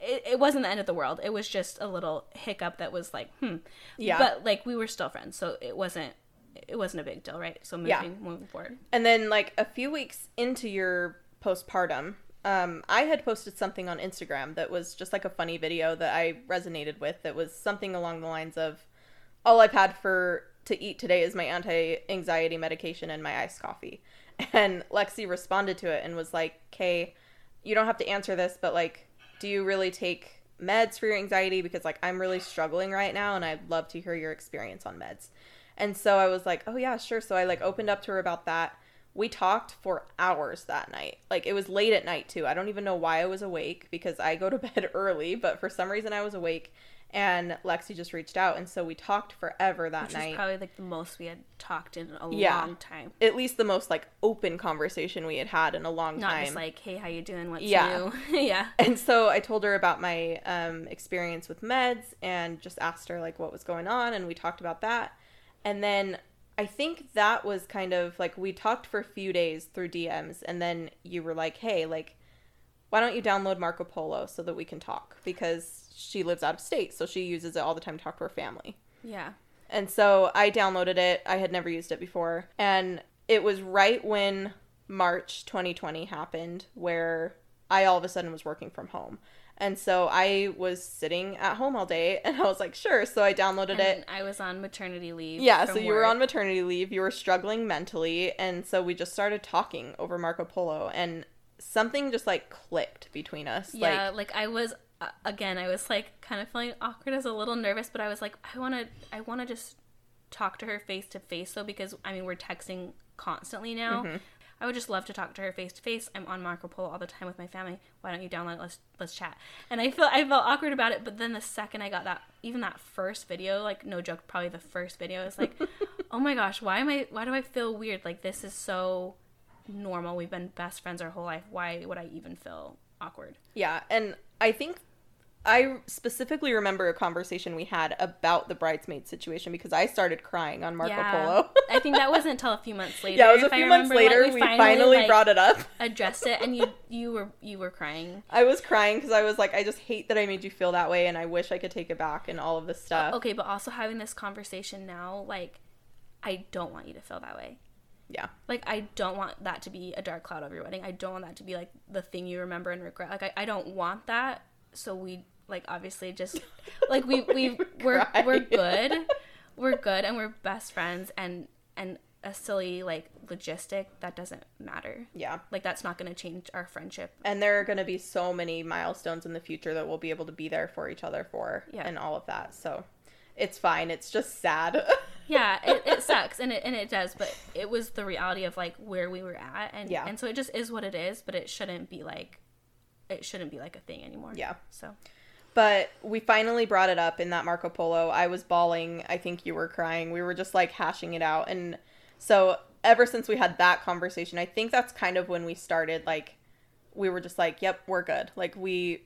it, it wasn't the end of the world. It was just a little hiccup that was like, hmm. Yeah. But like we were still friends, so it wasn't it wasn't a big deal, right? So moving Yeah. moving forward. And then, like a few weeks into your postpartum, um, I had posted something on Instagram that was just like a funny video that I resonated with. That was something along the lines of, "All I've had for to eat today is my anti-anxiety medication and my iced coffee." And Lexi responded to it and was like, "Kay, you don't have to answer this, but like, do you really take meds for your anxiety? Because like, I'm really struggling right now, and I'd love to hear your experience on meds." And so I was like, oh yeah, sure. So I like opened up to her about that. We talked for hours that night. Like it was late at night too. I don't even know why I was awake because I go to bed early, but for some reason I was awake and Lexi just reached out and so we talked forever that Which night. probably like the most we had talked in a Yeah. long time. At least the most like open conversation we had had in a long Not time. just like, hey, how you doing? What's Yeah. new? yeah. and so I told her about my um, experience with meds and just asked her like what was going on, and we talked about that. And then I think that was kind of like we talked for a few days through DMs, and then you were like, "Hey, like, why don't you download Marco Polo so that we can talk?" Because she lives out of state, so she uses it all the time to talk to her family. Yeah. And so I downloaded it. I had never used it before. And it was right when March 2020 happened where I all of a sudden was working from home. And so I was sitting at home all day and I was like, sure. So I downloaded it. And I was on maternity leave. Yeah, so you were on maternity leave, you were struggling mentally, and so we just started talking over Marco Polo and something just like clicked between us. Yeah, Like like, I was again. I was like kind of feeling awkward, as a little nervous, but I was like, I want to, I want to just talk to her face to face, though, because I mean we're texting constantly now. Mm-hmm. I would just love to talk to her face to face. I'm on Marco Polo all the time with my family. Why don't you download? It? Let's let's chat. And I feel I felt awkward about it, but then the second I got that, even that first video, like no joke, probably the first video, is like, oh my gosh, why am I? Why do I feel weird? Like this is so normal. We've been best friends our whole life. Why would I even feel awkward? Yeah, and I think I specifically remember a conversation we had about the bridesmaid situation because I started crying on Marco Polo. I think that wasn't until a few months later. yeah, it was a few months remember, like, later we finally, like, brought it up. addressed it, and you you were you were crying. I was crying because I was like, I just hate that I made you feel that way, and I wish I could take it back and all of this stuff. Okay, but also having this conversation now, like, I don't want you to feel that way. Yeah, Like, I don't want that to be a dark cloud over your wedding. I don't want that to be like the thing you remember and regret. Like, I, I don't want that. So we like obviously just like we we we're Cry. we're good, we're good, and we're best friends. And and a silly like logistic that doesn't matter. yeah. Like that's not going to change our friendship. And there are going to be so many milestones in the future that we'll be able to be there for each other for, Yeah. and all of that. So it's fine. It's just sad. yeah it, it sucks and it and it does but it was the reality of like where we were at and Yeah. and so it just is what it is but it shouldn't be like it shouldn't be like a thing anymore yeah. so But we finally brought it up in that Marco Polo. I was bawling. I think you were crying. We were just like hashing it out. And so ever since we had that conversation, I think that's kind of when we started like we were just like, "Yep, we're good." Like we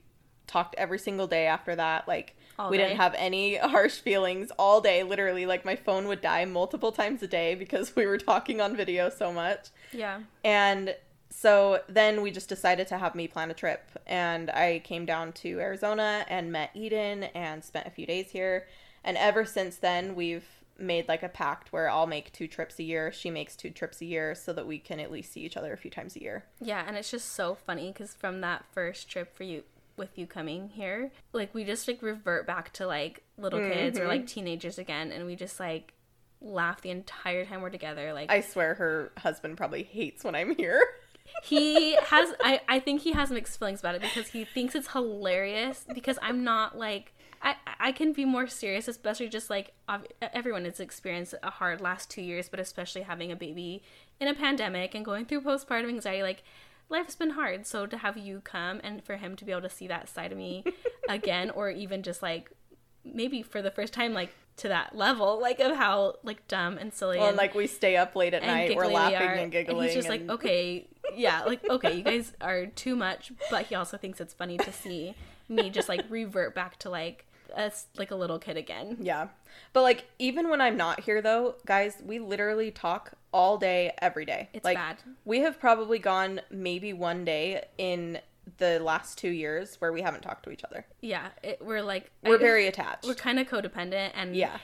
talked every single day after that. Like All we day? didn't have any harsh feelings all day, literally. Like my phone would die multiple times a day because we were talking on video so much. yeah And so then we just decided to have me plan a trip. And I came down to Arizona and met Eden and spent a few days here. And ever since then, we've made like a pact where I'll make two trips a year. She makes two trips a year so that we can at least see each other a few times a year. yeah and it's just so funny because from that first trip for you with you coming here like we just like revert back to like little kids or like mm-hmm. teenagers again and we just like laugh the entire time we're together like I swear her husband probably hates when I'm here. he has I, I think he has mixed feelings about it because he thinks it's hilarious because i'm not like i i can be more serious especially just like everyone has experienced a hard last two years but especially having a baby in a pandemic and going through postpartum anxiety like life's been hard so to have you come and for him to be able to see that side of me again or even just like maybe for the first time like to that level like of how like dumb and silly Well, and and like we stay up late at night, we're we laughing and giggling. he's just and- like, okay, yeah, like okay, you guys are too much. But he also thinks it's funny to see me just like revert back to like us like a little kid again. Yeah. But like even when I'm not here though, guys, we literally talk all day every day. It's like bad. we have probably gone maybe one day in the last 2 years where we haven't talked to each other. Yeah, it, we're like We're I- very attached. we're kind of codependent and yeah.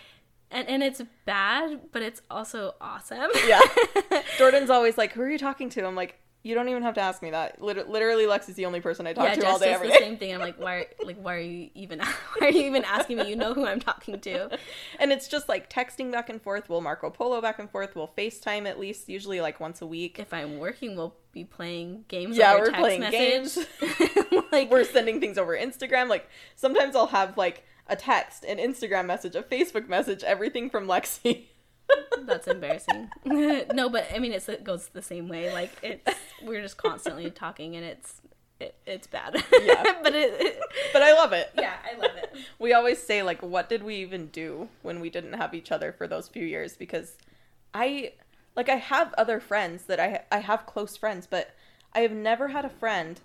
and and it's bad, but it's also awesome. Yeah. Jordan's always like, "Who are you talking to?" I'm like, "You don't even have to ask me that. Lit- literally Lex is the only person I talk yeah, to all Jess day does every the day." same thing. I'm like, why? Like, why are you even? Why are you even asking me? You know who I'm talking to. And it's just like texting back and forth. We'll Marco Polo back and forth. We'll FaceTime at least usually like once a week. If I'm working, we'll be playing games. Yeah, over we're text playing message. games. like we're sending things over Instagram. Like sometimes I'll have like a text, an Instagram message, a Facebook message, everything from Lexi. That's embarrassing. no, but I mean, it's, it goes the same way. Like it's we're just constantly talking, and it's it, it's bad. Yeah. but it, it- but I love it. yeah, I love it. We always say like, what did we even do when we didn't have each other for those few years? Because I like I have other friends that I I have close friends, but I have never had a friend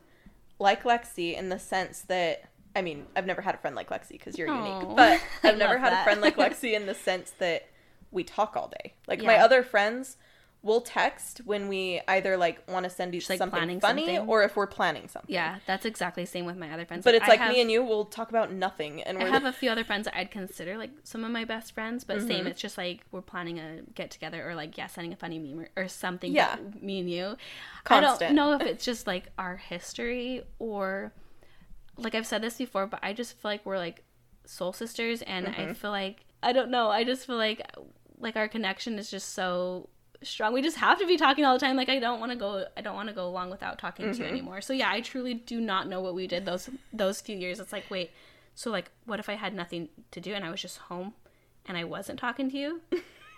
like Lexi in the sense that. I mean, I've never had a friend like Lexi because you're Aw. unique, but I've never had a friend like Lexi in the sense that we talk all day. Like my other friends will text when we either like want to send each like, something funny something. or if we're planning something. Yeah, that's exactly the same with my other friends. But it's like have, me and you will talk about nothing, and I have a few other friends that I'd consider like some of my best friends, but Mm-hmm. same. It's just like we're planning a get together or like yeah, sending a funny meme or, or something. Yeah. me and you. I Constant. don't know if it's just like our history or like I've said this before, but I just feel like we're like soul sisters, and Mm-hmm. I feel like I don't know. I just feel like like our connection is just so strong. We just have to be talking all the time. Like I don't want to go. I don't want to go along without talking Mm-hmm. to you anymore. So yeah, I truly do not know what we did those those few years. It's like wait, so like what if I had nothing to do and I was just home and I wasn't talking to you?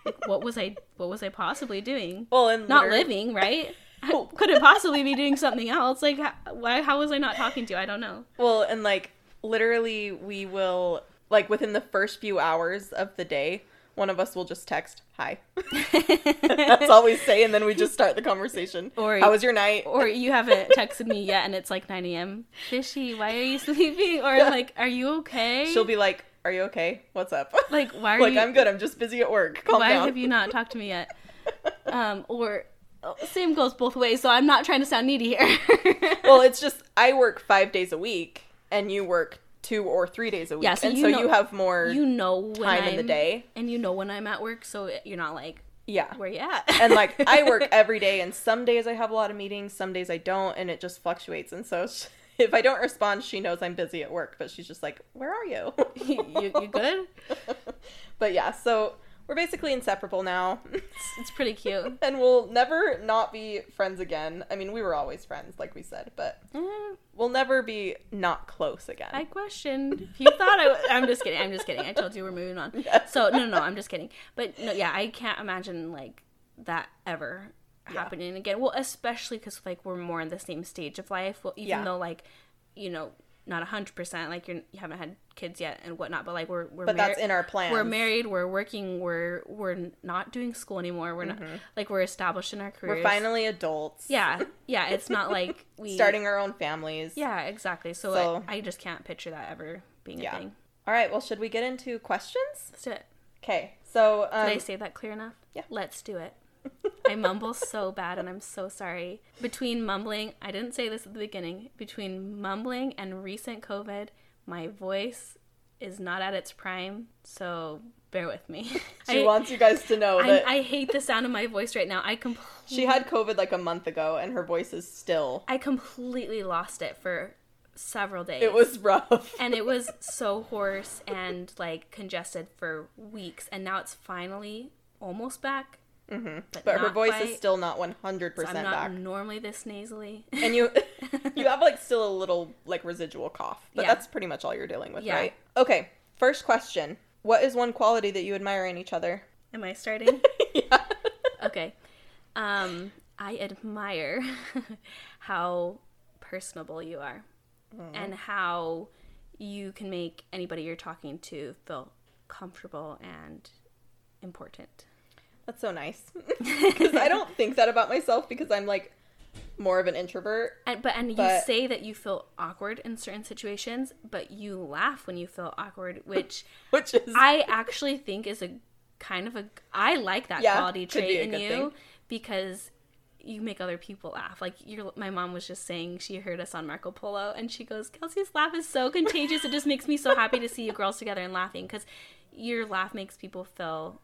Like, what was I? What was I possibly doing? well, and Not literally- living, right? I couldn't possibly be doing something else. Like, how, why? How was I not talking to you? I don't know. Well, and like literally, we will like within the first few hours of the day, one of us will just text hi. That's all we say, and then we just start the conversation. Or- how was your night? Or you haven't texted me yet, and it's like 9 a.m. Fishy, why are you sleeping? Or like, are you okay? She'll be like, "Are you okay? What's up?" like, why are like you? I'm good. I'm just busy at work. Calm why down. have you not talked to me yet? Um, or oh, same goes both ways. So I'm not trying to sound needy here. well, it's just I work five days a week, and you work two or three days a week, Yeah, so and you so know- you have more. you know when Time in the day. and you know when I'm at work, so you're not like, yeah. where you at? and like I work every day, and some days I have a lot of meetings, some days I don't, and it just fluctuates. And so sh- if I don't respond, she knows I'm busy at work, but she's just like, "Where are you?" you, you, you good? but yeah, so we're basically inseparable now, It's pretty cute. and we'll never not be friends again. I mean, we were always friends, like we said, but Eh, we'll never be not close again. I questioned if you thought I. W- I'm just kidding. I'm just kidding. I told you we're moving on. So no, no, no. I'm just kidding. But no, yeah, I can't imagine like that ever happening again. Well, especially because like we're more in the same stage of life. Well, even Yeah. though like, you know, not a hundred percent. Like you're you haven't had kids yet and whatnot. But like we're we're but mar- that's in our plan We're married. We're working. We're we're not doing school anymore. We're not like we're established in our careers. Mm-hmm. We're finally adults. Yeah, yeah. It's not like we starting our own families. Yeah, exactly. So, So- I, I just can't picture that ever being Yeah. a thing. All right. Well, should we get into questions? Let's do it. Okay. So Did I um, say that clear enough? yeah. Let's do it. I mumble so bad and I'm so sorry. Between mumbling, I didn't say this at the beginning, between mumbling and recent COVID, my voice is not at its prime, so bear with me. she I, wants you guys to know I, I hate the sound of my voice right now. I completely she had COVID like a month ago, and her voice is still. I completely lost it for several days. It was rough. and it was so hoarse and like congested for weeks and now it's finally almost back hmm but, But her voice quite. is still not one hundred So i'm percent not back, normally this nasally and you you have like still a little like residual cough, but Yeah. that's pretty much all you're dealing with, Yeah. right? Okay. First question: What is one quality that you admire in each other? am i starting yeah. okay um i admire how personable you are and how you can make anybody you're talking to feel comfortable and important That's so nice. Because I don't think that about myself because I'm like more of an introvert. And but and you say that you feel awkward in certain situations, but you laugh when you feel awkward, which Which is I actually think is a kind of a I like that Yeah, quality trait in you thing. because you make other people laugh. Like your my mom was just saying she heard us on Marco Polo and she goes, "Kelsey's laugh is so contagious. It just makes me so happy to see you girls together and laughing cuz your laugh makes people feel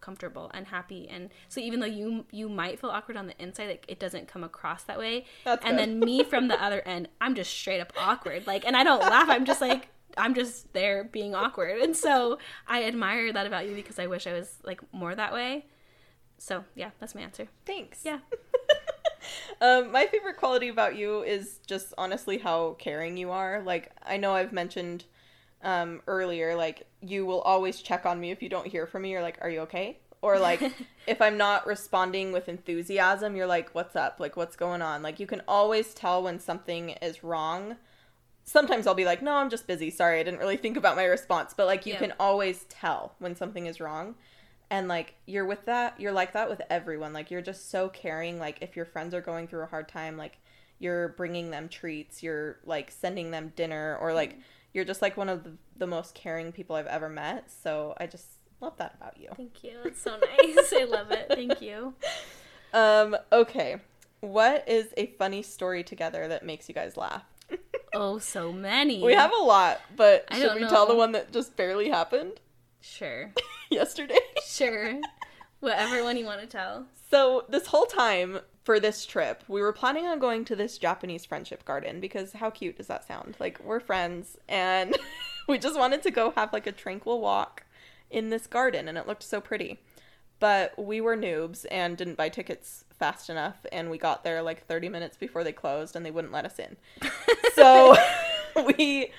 comfortable and happy. And so even though you you might feel awkward on the inside like it doesn't come across that way. That's and good. then me from the other end i'm just straight up awkward. Like and i don't laugh. I'm just like i'm just there being awkward. And so i admire that about you because i wish i was like more that way. So yeah that's my answer. Thanks. yeah. Um, my favorite quality about you is just honestly how caring you are. Like I know I've mentioned um, earlier, like you will always check on me if you don't hear from me. You're like, "Are you okay?" Or like if I'm not responding with enthusiasm, you're like, "What's up? Like what's going on?" Like you can always tell when something is wrong. Sometimes I'll be like, "No, I'm just busy. Sorry, I didn't really think about my response." But like you Yeah. can always tell when something is wrong and like you're with that you're like that with everyone like you're just so caring like if your friends are going through a hard time like you're bringing them treats you're like sending them dinner or like you're just like one of the, the most caring people i've ever met so i just love that about you. Thank you. It's so nice. I love it. Thank you. Um okay. What is a funny story together that makes you guys laugh? Oh so many. We have a lot but I should we tell the one that just barely happened? Sure. Yesterday? Sure. Whatever one you want to tell. So this whole time for this trip, we were planning on going to this Japanese friendship garden because how cute does that sound? Like we're friends and we just wanted to go have like a tranquil walk in this garden and it looked so pretty. But we were noobs and didn't buy tickets fast enough and we got there like 30 minutes before they closed and they wouldn't let us in. So we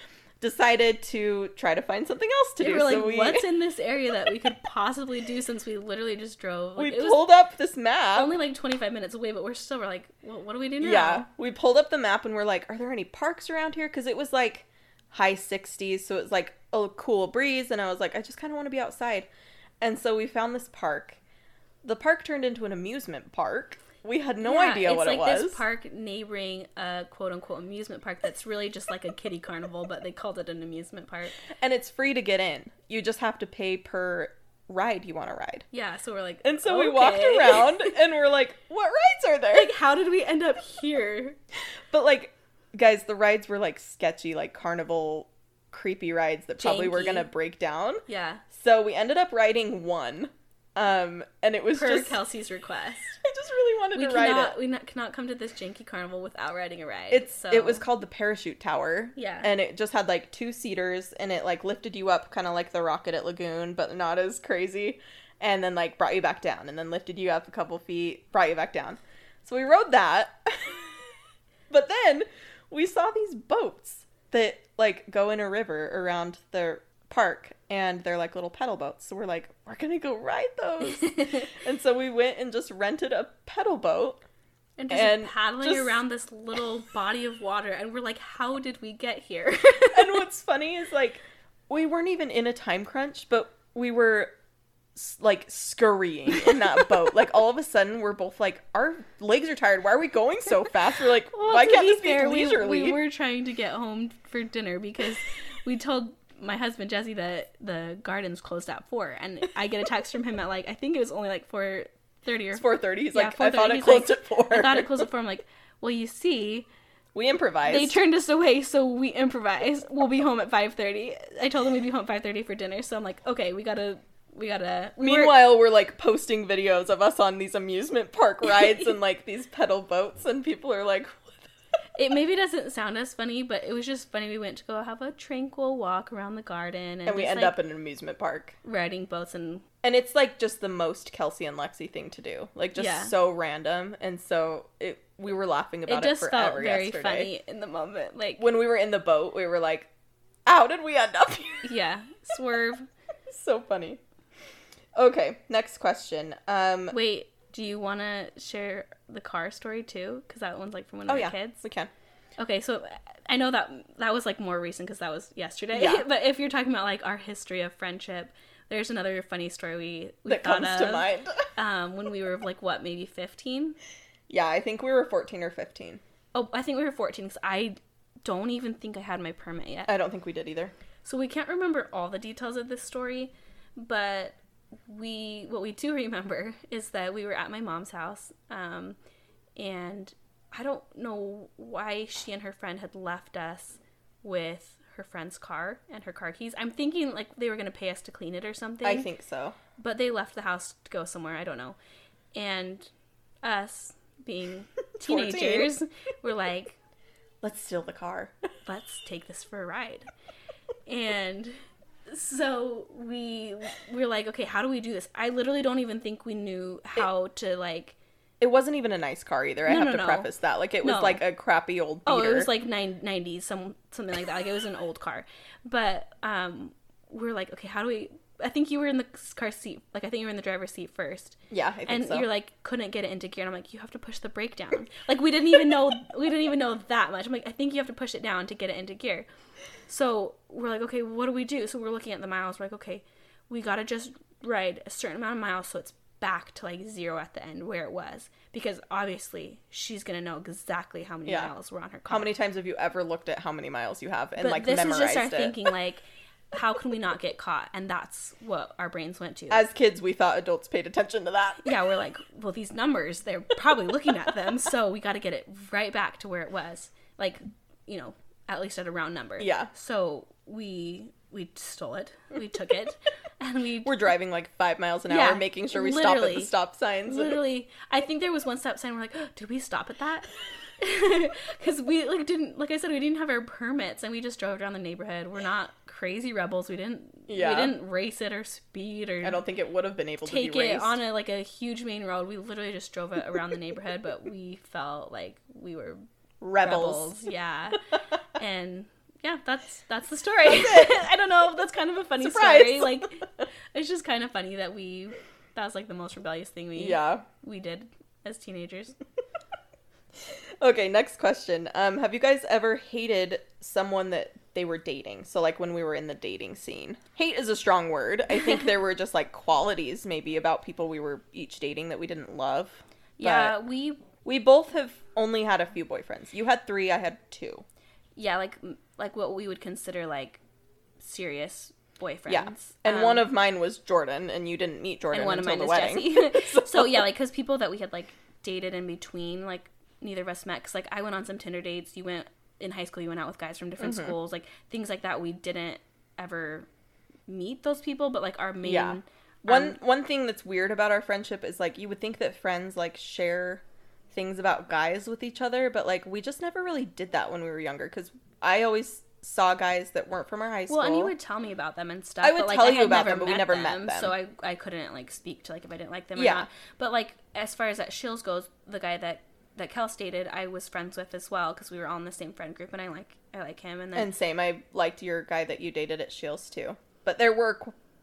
decided to try to find something else to We do. were like, so we what's in this area that we could possibly do since we literally just drove? we Like, was pulled up this map. only like 25 minutes away, but we're still, we're like, well, what do we do now? Yeah, we pulled up the map and we're like, are there any parks around here? Because it was like high 60s, so it was like a cool breeze. And I was like, I just kind of want to be outside. And so we found this park. The park turned into an amusement park. We had no Yeah, idea what like it was. It's like this park neighboring a quote unquote amusement park that's really just like a kiddie carnival, but they called it an amusement park. and it's free to get in. You just have to pay per ride you want to ride. Yeah, so we're like, And so we walked around and we're like, what rides are there? like, how did we end up here? But like, guys, the rides were like sketchy, like carnival creepy rides that probably were gonna break down. Yeah, So we ended up riding one. Um, and it was per just Kelsey's request. I just really wanted We to ride cannot, it. we not, cannot come to this janky carnival without riding a ride. It's so. it was called the parachute tower. Yeah. And it just had like two seaters and it like lifted you up kind of like the rocket at Lagoon, but not as crazy. And then like brought you back down and then lifted you up a couple feet, brought you back down. So we rode that. but then we saw these boats that like go in a river around the park and they're like little pedal boats. So we're like, we're to go ride those. and so we went and just rented a pedal boat. and just and paddling just- around this little body of water, and we're like, how did we get here? and what's funny is like we weren't even in a time crunch, but we were like scurrying in that boat. Like all of a sudden, we're both like, our legs are tired. Why are we going so fast? We're like, Well, why can't be fair, be we- leisurely? We, were trying to get home for dinner because we told my husband Jesse that the gardens closed at four, and I get a text from him at like I think it was only like four thirty or four thirty. He's Yeah, like, I 4:30. thought it He's closed like, at four. I thought it closed at four. I'm like, well, you see, we improvised. they turned us away, so we improvised. We'll be home at five thirty. I told them we'd be home at five thirty for dinner, so I'm like, okay, we gotta, we gotta. we were- Meanwhile, we're like posting videos of us on these amusement park rides and like these pedal boats, and people are like, it maybe doesn't sound as funny, but it was just funny. We went to go have a tranquil walk around the garden, and, and we just, end like, up in an amusement park. riding boats and And it's like just the most Kelsey and Lexi thing to do. Like just Yeah. so random. And so it we were laughing about it it, just forever felt very yesterday. funny in the moment. Like, When we were in the boat, we were like, How did we end up here? yeah, swerve. so funny. Okay, next question. Um Wait, do you want to share the car story too? Because that one's like from one of Oh my yeah, kids. we can. Okay, so I know that that was like more recent because that was yesterday. Yeah. but if you're talking about like our history of friendship, there's another funny story we, we That comes to of, mind. Um, when we were like what, maybe 15? yeah, I think we were 14 or 15. Oh, I think we were 14 because I don't even think I had my permit yet. I don't think we did either. So we can't remember all the details of this story, but we what we do remember is that we were at my mom's house, um, and I don't know why she and her friend had left us with her friend's car and her car keys. I'm thinking like they were gonna pay us to clean it or something. I think so. but they left the house to go somewhere. I don't know, and us being 14. teenagers were like, Let's steal the car. let's take this for a ride. and so we we were like, okay, how do we do this? I literally don't even think we knew how to like. It wasn't even a nice car either. I No, have no, to no. preface that. Like it was like a crappy old beater. Oh, it was like nine nineties, some something like that. Like it was an old car, but um, we are like, okay, how do we? I think you were in the car seat. Like I think you were in the driver's seat first. yeah, I think and so. you're like couldn't get it into gear and i'm like you have to push the brake down like we didn't even know we didn't even know that much i'm like i think you have to push it down to get it into gear so we're like okay what do we do so we're looking at the miles we're like okay we gotta just ride a certain amount of miles so it's back to like zero at the end where it was because obviously she's gonna know exactly how many Yeah. miles were on her car how many times have you ever looked at how many miles you have and but like this is memorized just our it? thinking like how can we not get caught and that's what our brains went to As kids, we thought adults paid attention to that. yeah, we're like, well, these numbers, they're probably looking at them, so we got to get it right back to where it was. Like, you know, at least at a round number. Yeah. So we we stole it, we took it, and we We're driving like five miles an Yeah, hour, making sure we stop at the stop signs. literally. I think there was one stop sign. We're like, oh, did we stop at that? Because we like didn't, like I said, we didn't have our permits, and we just drove around the neighborhood. We're not crazy rebels. We didn't. Yeah. We didn't race it or speed or I don't think it would have been able to take it on a like a huge main road. We literally just drove it around the neighborhood, but we felt like we were Rebels. rebels. Yeah. and yeah, that's that's the story. I don't know. That's kind of a funny Surprise. story. Like, it's just kind of funny that we that was like the most rebellious thing we Yeah. we did as teenagers. Okay, next question. Um, have you guys ever hated someone that they were dating? So like when we were in the dating scene. Hate is a strong word. I think there were just like qualities maybe about people we were each dating that we didn't love. Yeah, we We both have only had a few boyfriends. You had 3, I had 2. yeah like like what we would consider like serious boyfriends. Yeah. And Um, one of mine was Jordan and you didn't meet Jordan and one of mine the is wedding. Jesse. so yeah, like because people that we had like dated in between, like neither of us met. Cause like I went on some Tinder dates. You went in high school. You went out with guys from different Mm-hmm. schools, like things like that. We didn't ever meet those people, but like our main. Yeah. One one thing that's weird about our friendship is like you would think that friends like share things about guys with each other, but like we just never really did that when we were younger cuz I always saw guys that weren't from our high school. Well, and you would tell me about them and stuff. I would but, like, tell I you about them, but we never met them. So I, I couldn't like speak to like if I didn't like them or Yeah. not. But like as far as that Shields goes, the guy that that Kel stated, I was friends with as well because we were all in the same friend group, and I like I like him. And then and same, I liked your guy that you dated at Shields too. But there were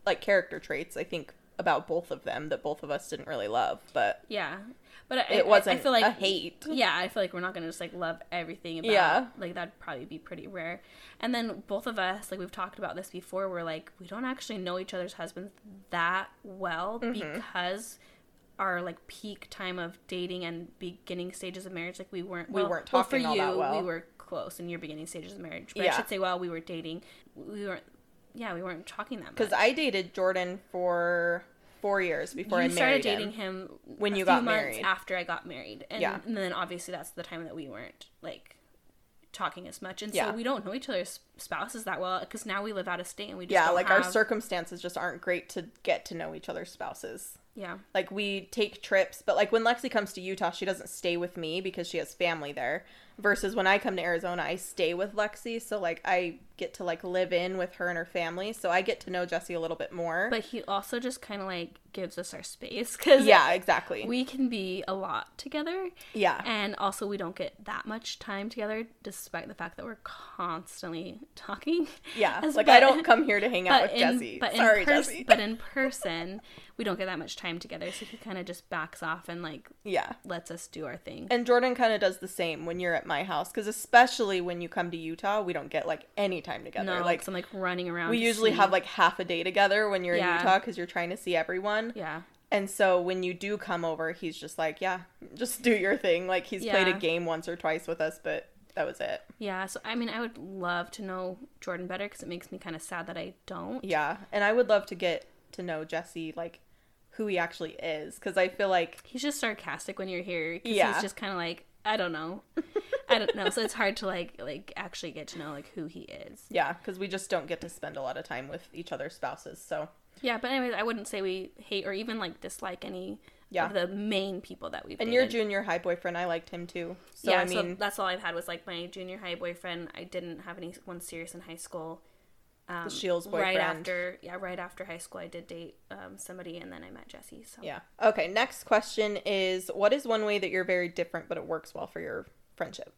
like character traits I think about both of them that both of us didn't really love, but yeah, but I, it wasn't I feel like a hate. Yeah, I feel like we're not gonna just like love everything about. Yeah. like that'd probably be pretty rare. And then both of us, like we've talked about this before, we're like we don't actually know each other's husbands that well Mm-hmm. because our like peak time of dating and beginning stages of marriage, like we weren't We weren't well, for talking all you, that well. We were close in your beginning stages of marriage, but I should say while we were dating, we weren't. Yeah, we weren't talking that much. Cuz I dated Jordan for 4 years before you I started dating him. when you got months married. after I got married, and, Yeah. and then obviously that's the time that we weren't like talking as much, and Yeah. so we don't know each other's spouses that well because now we live out of state and we just Yeah, like our circumstances just aren't great to get to know each other's spouses. Yeah Like we take trips, but like when Lexi comes to Utah, she doesn't stay with me because she has family there. Versus when I come to Arizona, I stay with Lexi, so like I get to like live in with her and her family, so I get to know Jesse a little bit more. but he also just kind of like gives us our space because yeah, exactly. we can be a lot together yeah. and also we don't get that much time together despite the fact that we're constantly talking Yeah. As- Like I don't come here to hang out with in, Jesse. But Sorry, pers- Jesse. but in person, we don't get that much time together, so he kind of just backs off and like yeah. lets us do our thing. And Jordan kind of does the same when you're at my house cuz especially when you come to Utah, we don't get like any time together. no, like I'm like running around. we usually see- have like half a day together when you're in Utah cuz you're trying to see everyone. yeah, And so when you do come over, he's just like, yeah, just do your thing. Like he's played a game once or twice with us, but that was it. yeah. So I mean, I would love to know Jordan better because it makes me kind of sad that I don't. Yeah. And I would love to get to know Jesse, like who he actually is, because I feel like, He's just sarcastic when you're here. Yeah. he's just kind of like I don't know, I don't know. So it's hard to like like actually get to know like who he is. yeah, because we just don't get to spend a lot of time with each other's spouses. So Yeah, but anyways, I wouldn't say we hate or even like dislike any Yeah. of the main people that we've and dated. your junior high boyfriend, I liked him too. So yeah, I mean, so that's all I've had was like my junior high boyfriend. I didn't have anyone serious in high school. Um, Shields boyfriend. Right after, yeah, right after high school, I did date um, somebody, and then I met Jesse. So yeah. Okay. Next question is, what is one way that you're very different, but it works well for your friendship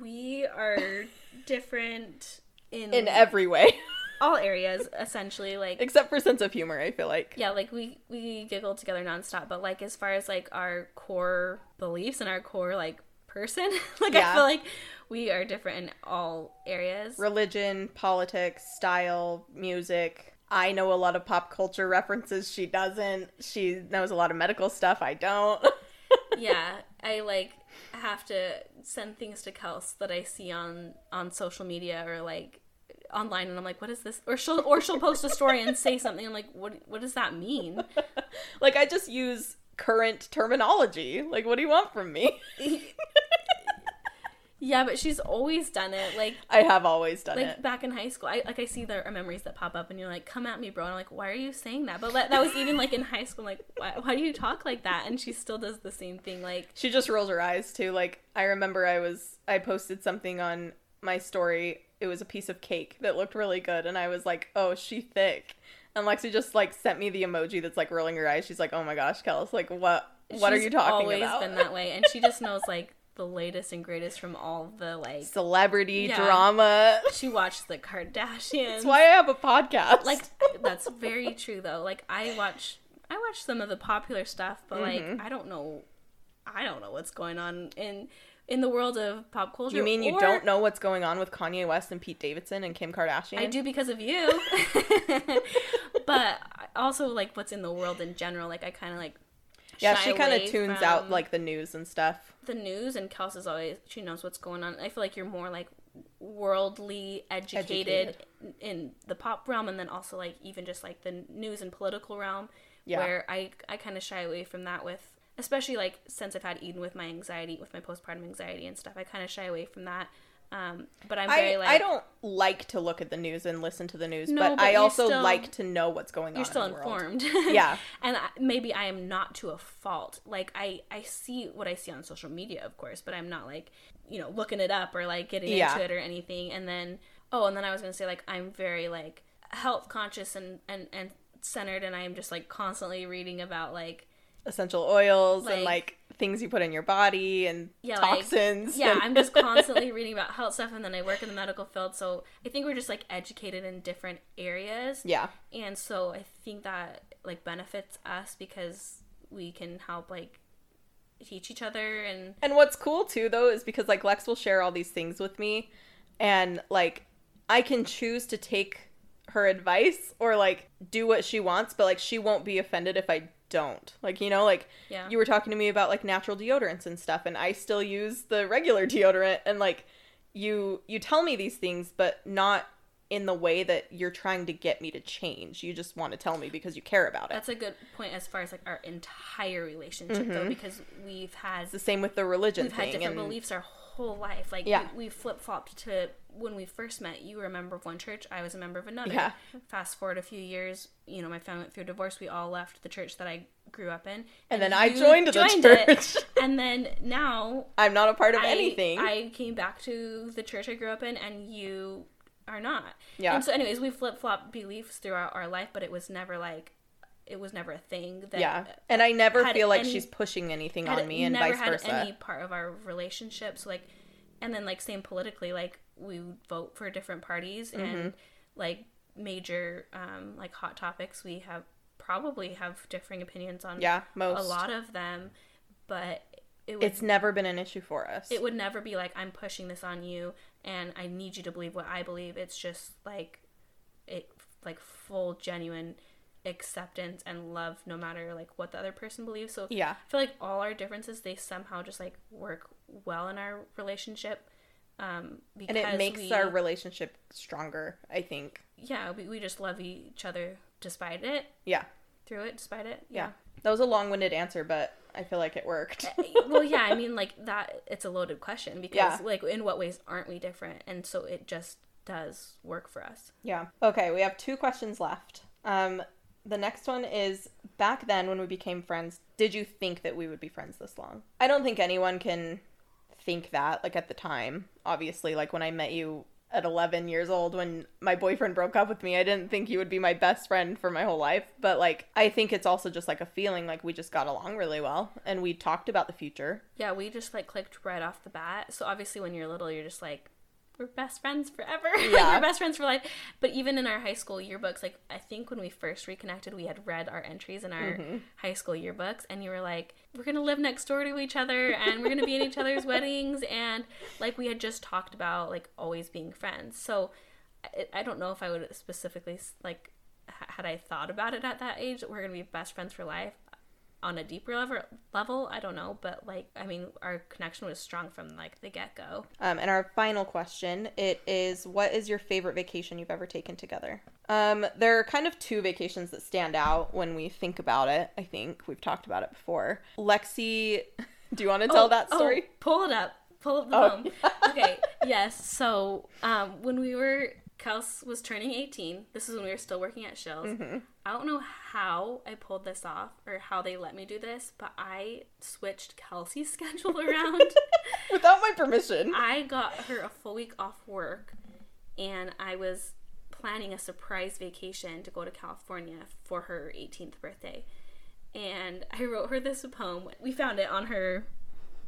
we are different in, in every way, all areas, essentially. Like except for sense of humor. I feel like. yeah, like we we giggle together nonstop. But like as far as like our core beliefs and our core like person, like Yeah. I feel like we are different in all areas. religion, politics, style, music. I know a lot of pop culture references. She doesn't. She knows a lot of medical stuff. I don't. yeah, I like have to send things to Kels that I see on on social media or like online, and I'm like, what is this? Or she'll or she'll post a story and say something. I'm like, what what does that mean? like I just use current terminology. Like what do you want from me? Yeah, but she's always done it. Like I have always done like it. back in high school, I like I see the uh, memories that pop up, and you're like, "Come at me, bro." And I'm like, "Why are you saying that?" But that that was even like in high school. Like, why, why do you talk like that? And she still does the same thing. Like, She just rolls her eyes too. Like I remember I was I posted something on my story. It was a piece of cake that looked really good and I was like, "Oh, she thick." And Lexi just like sent me the emoji that's like rolling her eyes. She's like, "Oh my gosh, Kels, like what what are you talking about?" always about?" been that way, and she just knows like the latest and greatest from all the like. Celebrity Yeah. drama. She watched the Kardashians. That's why I have a podcast. like that's very true though. Like I watch I watch some of the popular stuff, but Mm-hmm. like I don't know I don't know what's going on in in the world of pop culture. you mean you or- don't know what's going on with Kanye West and Pete Davidson and Kim Kardashian? I do because of you. but also like what's in the world in general. Like I kind of like Yeah, she kind of tunes out like the news and stuff. the news and Kelsey's always she knows what's going on. I feel like you're more like worldly educated, in the pop realm and then also like even just like the news and political realm Yeah. where I I kind of shy away from that with especially like since I've had Eden with my anxiety with my postpartum anxiety and stuff. I kind of shy away from that. Um, but I'm very I, like I don't like to look at the news and listen to the news, No, but, but I also still- like to know what's going on. you're still in the world. informed Yeah. and I, maybe i am not to a fault like i i see what i see on social media of course but i'm not like you know looking it up or like getting Yeah. into it or anything and then oh and then i was gonna say like i'm very like health conscious and and and centered and i'm just like constantly reading about like Essential oils and Like- like things you put in your body and yeah like- toxins. yeah and- i'm just constantly reading about health stuff and then i work in the medical field so i think we're just like educated in different areas yeah. and so i think that like benefits us because we can help like teach each other and And what's cool too though is because like Lex will share all these things with me and like I can choose to take her advice or like do what she wants, but like she won't be offended if I don't. Like, you know, like Yeah. you were talking to me about like natural deodorants and stuff and I still use the regular deodorant and like you you tell me these things but not in the way that you're trying to get me to change. You just want to tell me because you care about it. That's a good point as far as like our entire relationship though, mm-hmm. because we've had It's the same with the religion we've had different beliefs our whole life. Like Yeah. we, we flip flopped to when we first met. You were a member of one church, I was a member of another. Yeah. Fast forward a few years, you know, my family went through divorce. We all left the church that I grew up in, And then I joined the it. church. and then now I'm not a part of I, anything. I came back to the church I grew up in, and you are not. Yeah. And so, anyways, we flip flop beliefs throughout our life, but it was never like, it was never a thing that. yeah. And I never feel like any- she's pushing anything on me and never vice had versa. any part of our relationship. So like, and then like same politically, like we would vote for different parties Mm-hmm. and like major um like hot topics we have probably have differing opinions on Yeah, most. a lot of them, but it would It's never been an issue for us. it would never be like I'm pushing this on you and I need you to believe what I believe. It's just like it like full genuine acceptance and love no matter like what the other person believes. So yeah. I feel like all our differences they somehow just like work well in our relationship. Um because And it makes we, our relationship stronger, I think. yeah, we, we just love each other despite it, Yeah. through it, despite it. Yeah. That was a long winded answer, but I feel like it worked. well, yeah, I mean, like that. It's a loaded question because, Yeah. like, in what ways aren't we different? And so it just does work for us. yeah. Okay, we have two questions left. Um, the next one is back then when we became friends, did you think that we would be friends this long? I don't think anyone can think that, like at the time. Obviously, like when I met you at 11 years old when my boyfriend broke up with me, I didn't think you would be my best friend for my whole life. But like, I think it's also just like a feeling like we just got along really well and we talked about the future. Yeah, we just like clicked right off the bat. So obviously, when you're little, you're just like, we're best friends forever. Yeah. we're best friends for life. But even in our high school yearbooks, like I think when we first reconnected, we had read our entries in our mm-hmm. high school yearbooks, and you were like, we're gonna live next door to each other, and we're gonna be in each other's weddings, and like we had just talked about like always being friends. So I, I don't know if I would specifically like had I thought about it at that age that we're gonna be best friends for life on a deeper level level i don't know but like i mean our connection was strong from like the get-go Um, and our final question it is what is your favorite vacation you've ever taken together? Um, there are kind of two vacations that stand out when we think about it. I think we've talked about it before. Lexi, do you want to tell Oh, that oh, story? pull it up pull up the Oh, phone okay yes so um when we were kels was turning 18 this is when we were still working at Shells. Mm-hmm. I don't know how i pulled this off or how they let me do this but i switched kelsey's schedule around Without my permission. I got her a full week off work and I was planning a surprise vacation to go to California for her 18th birthday. And I wrote her this poem. We found it on her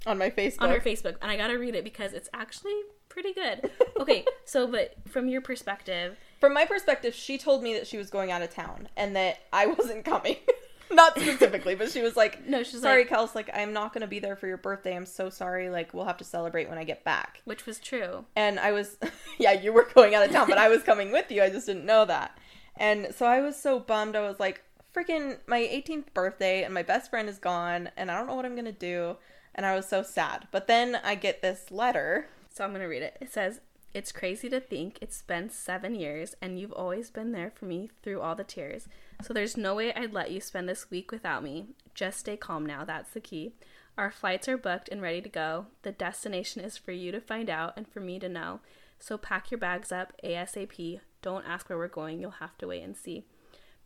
on my Facebook. on her Facebook, and I gotta read it because it's actually pretty good. Okay, so but from your perspective, From my perspective, she told me that she was going out of town and that I wasn't coming. Not specifically, but she was like, No, she's sorry, like- Kels, like I'm not gonna be there for your birthday. I'm so sorry. Like we'll have to celebrate when I get back. which was true. And I was, yeah, you were going out of town, but I was coming with you. I just didn't know that. And so I was so bummed. I was like, freaking my 18th birthday, and my best friend is gone, and I don't know what I'm gonna do. And I was so sad. But then I get this letter. So I'm gonna read it. It says, "It's crazy to think it's been seven years, and you've always been there for me through all the tears. So there's no way I'd let you spend this week without me. Just stay calm now. That's the key." Our flights are booked and ready to go. The destination is for you to find out and for me to know. So pack your bags up ASAP. Don't ask where we're going, you'll have to wait and see.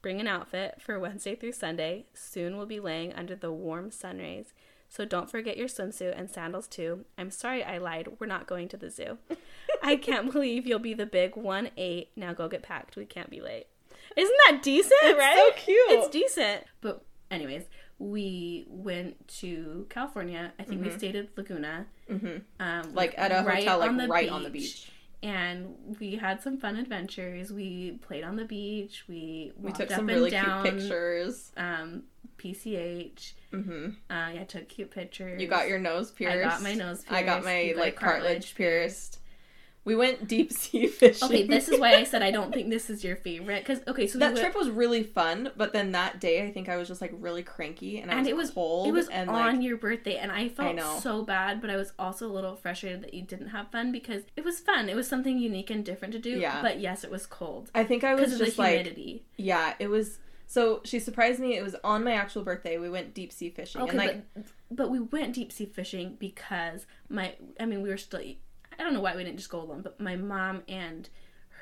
Bring an outfit for Wednesday through Sunday. Soon we'll be laying under the warm sun rays. So don't forget your swimsuit and sandals too. I'm sorry I lied. We're not going to the zoo. I can't believe you'll be the big 1 8. Now go get packed. We can't be late. Isn't that decent, It's right? so cute. It's decent. But, anyways, we went to California. I think we stayed at Laguna. Um, Mm-hmm. Like at a hotel, like right on the beach. And we had some fun adventures. We played on the beach. We We took some really down, cute pictures. Um, PCH. hmm Uh, yeah, took cute pictures. You got your nose pierced. I got my nose pierced. I got my like cartilage, cartilage pierced. We went deep sea fishing. Okay, this is why I said I don't think this is your favorite. Because okay, so that we trip was really fun, but then that day I think I was just like really cranky and I and was it was cold It was and on like your birthday, and I felt know. so bad, but I was also a little frustrated that you didn't have fun because it was fun. It was something unique and different to do. Yeah. But yes, it was cold I think I was of the just like humidity. yeah, it was so she surprised me. It was on my actual birthday. We went deep sea fishing Okay, and like but but we went deep sea fishing because my I mean we were still I don't know why we didn't just go alone, but my mom and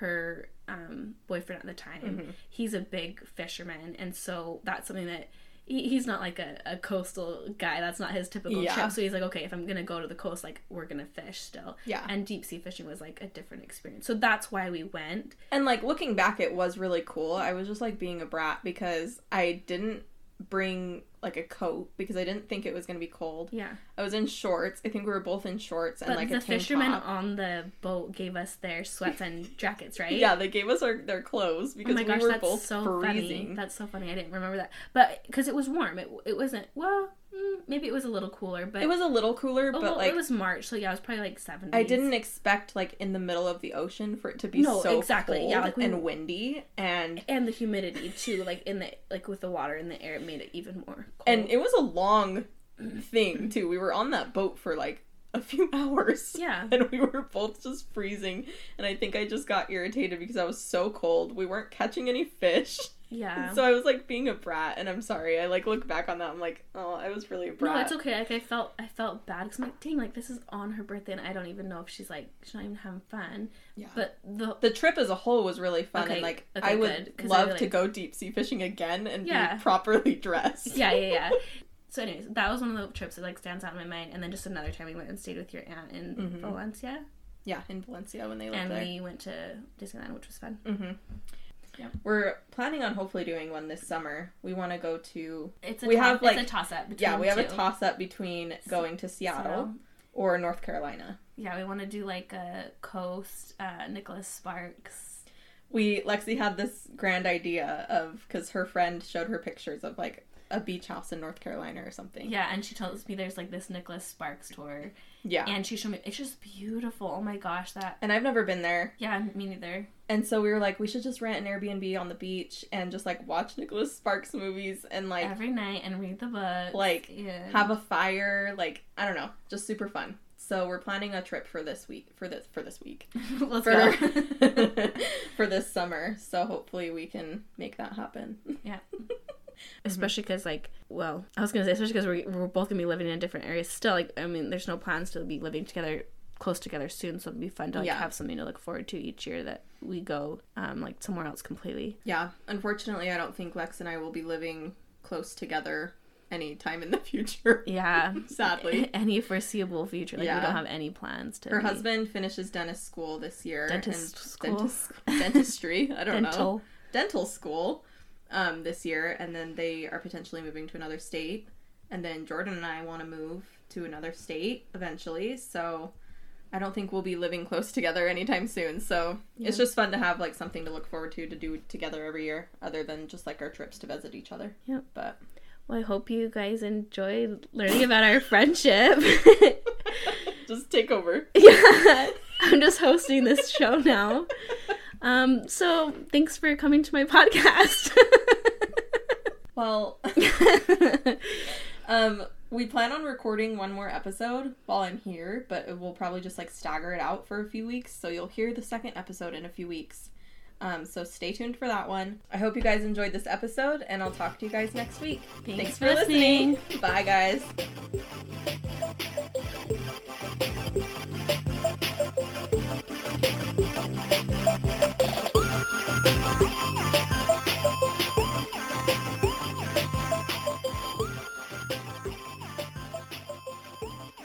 her um, boyfriend at the time, Mm-hmm. he's a big fisherman, and so that's something that he, he's not like a, a coastal guy. That's not his typical Yeah. trip. So he's like, okay, if I'm gonna go to the coast, like we're gonna fish still. Yeah. And deep sea fishing was like a different experience. So that's why we went. and like looking back it was really cool. I was just like being a brat because I didn't bring like a coat because I didn't think it was going to be cold. Yeah. I was in shorts. I think we were both in shorts and But like the fishermen top. on the boat gave us their sweats and jackets, right? Yeah, they gave us our their clothes Oh because my gosh, we were that's both so freezing. funny. That's so funny. I didn't remember that, but because it was warm, it it wasn't. Well, Mm, maybe it was a little cooler, but It was a little cooler, oh, but well, like it was March, so yeah, it was probably like seventy. I didn't expect like in the middle of the ocean for it to be No, so exactly. Yeah, like, we- and windy and and the humidity too, like in the like with the water in the air, it made it even more. Cold. and it was a long thing too. We were on that boat for like a few hours. Yeah. And we were both just freezing and I think I just got irritated because I was so cold. We weren't catching any fish. Yeah. So I was like being a brat and I'm sorry. I like look back on that I'm like, "Oh, I was really a brat." no, it's okay. Like I felt, I felt bad because I'm like, dang, like this is on her birthday, and I don't even know if she's like, she's not even having fun. Yeah. But the the trip as a whole was really fun Okay, and like okay, I would good, I love really- to go deep sea fishing again and Yeah. be properly dressed. yeah, yeah, yeah. So, anyways, that was one of the trips that like stands out in my mind. And then just another time we went and stayed with your aunt in Mhm. Valencia, Yeah, in Valencia when they lived and there. we went to Disneyland, which was fun. hmm Yeah. We're planning on hopefully doing one this summer. We want to go to It's a We have, like- a toss up. yeah, we have a toss up between going to Seattle or North Carolina. Yeah, we want to do like a coast, uh, Nicholas Sparks. We Lexi had this grand idea of because her friend showed her pictures of like a beach house in North Carolina or something. Yeah, and she tells me there's like this Nicholas Sparks tour, Yeah. and she showed me it's just beautiful. Oh my gosh, that And I've never been there. yeah, me neither. And so we were like, we should just rent an Airbnb on the beach and just like watch Nicholas Sparks movies and like Every night and read the book. like, yeah. have a fire. Like I don't know, just super fun. So we're planning a trip for this week for this for this week Let's for go. for this summer. So hopefully we can make that happen. Yeah. Especially because like well i was gonna say especially because we're, we're both gonna be living in different areas still like i mean there's no plans to be living together close together soon so it'd be fun to like Yeah. have something to look forward to each year that we go um like somewhere else completely Yeah, unfortunately, I don't think Lex and I will be living close together anytime in the future. yeah Sadly. any foreseeable future like we don't have any plans to Her be husband finishes dentist school this year. Dentist school? Dentist, dentistry. I don't know. dental dental school um, this year, and then they are potentially moving to another state. and then Jordan and I want to move to another state eventually. So I don't think we'll be living close together anytime soon. So it's just fun to have like something to look forward to to do together every year, other than just like our trips to visit each other. Yep. But Well, I hope you guys enjoyed learning about our friendship. just take over. yeah, I'm just hosting this show now. Um, so thanks for coming to my podcast. Well, um, we plan on recording one more episode while I'm here, but we'll probably just like stagger it out for a few weeks. So you'll hear the second episode in a few weeks. Um, so stay tuned for that one. I hope you guys enjoyed this episode, and I'll talk to you guys next week. Thanks for listening. Bye, guys.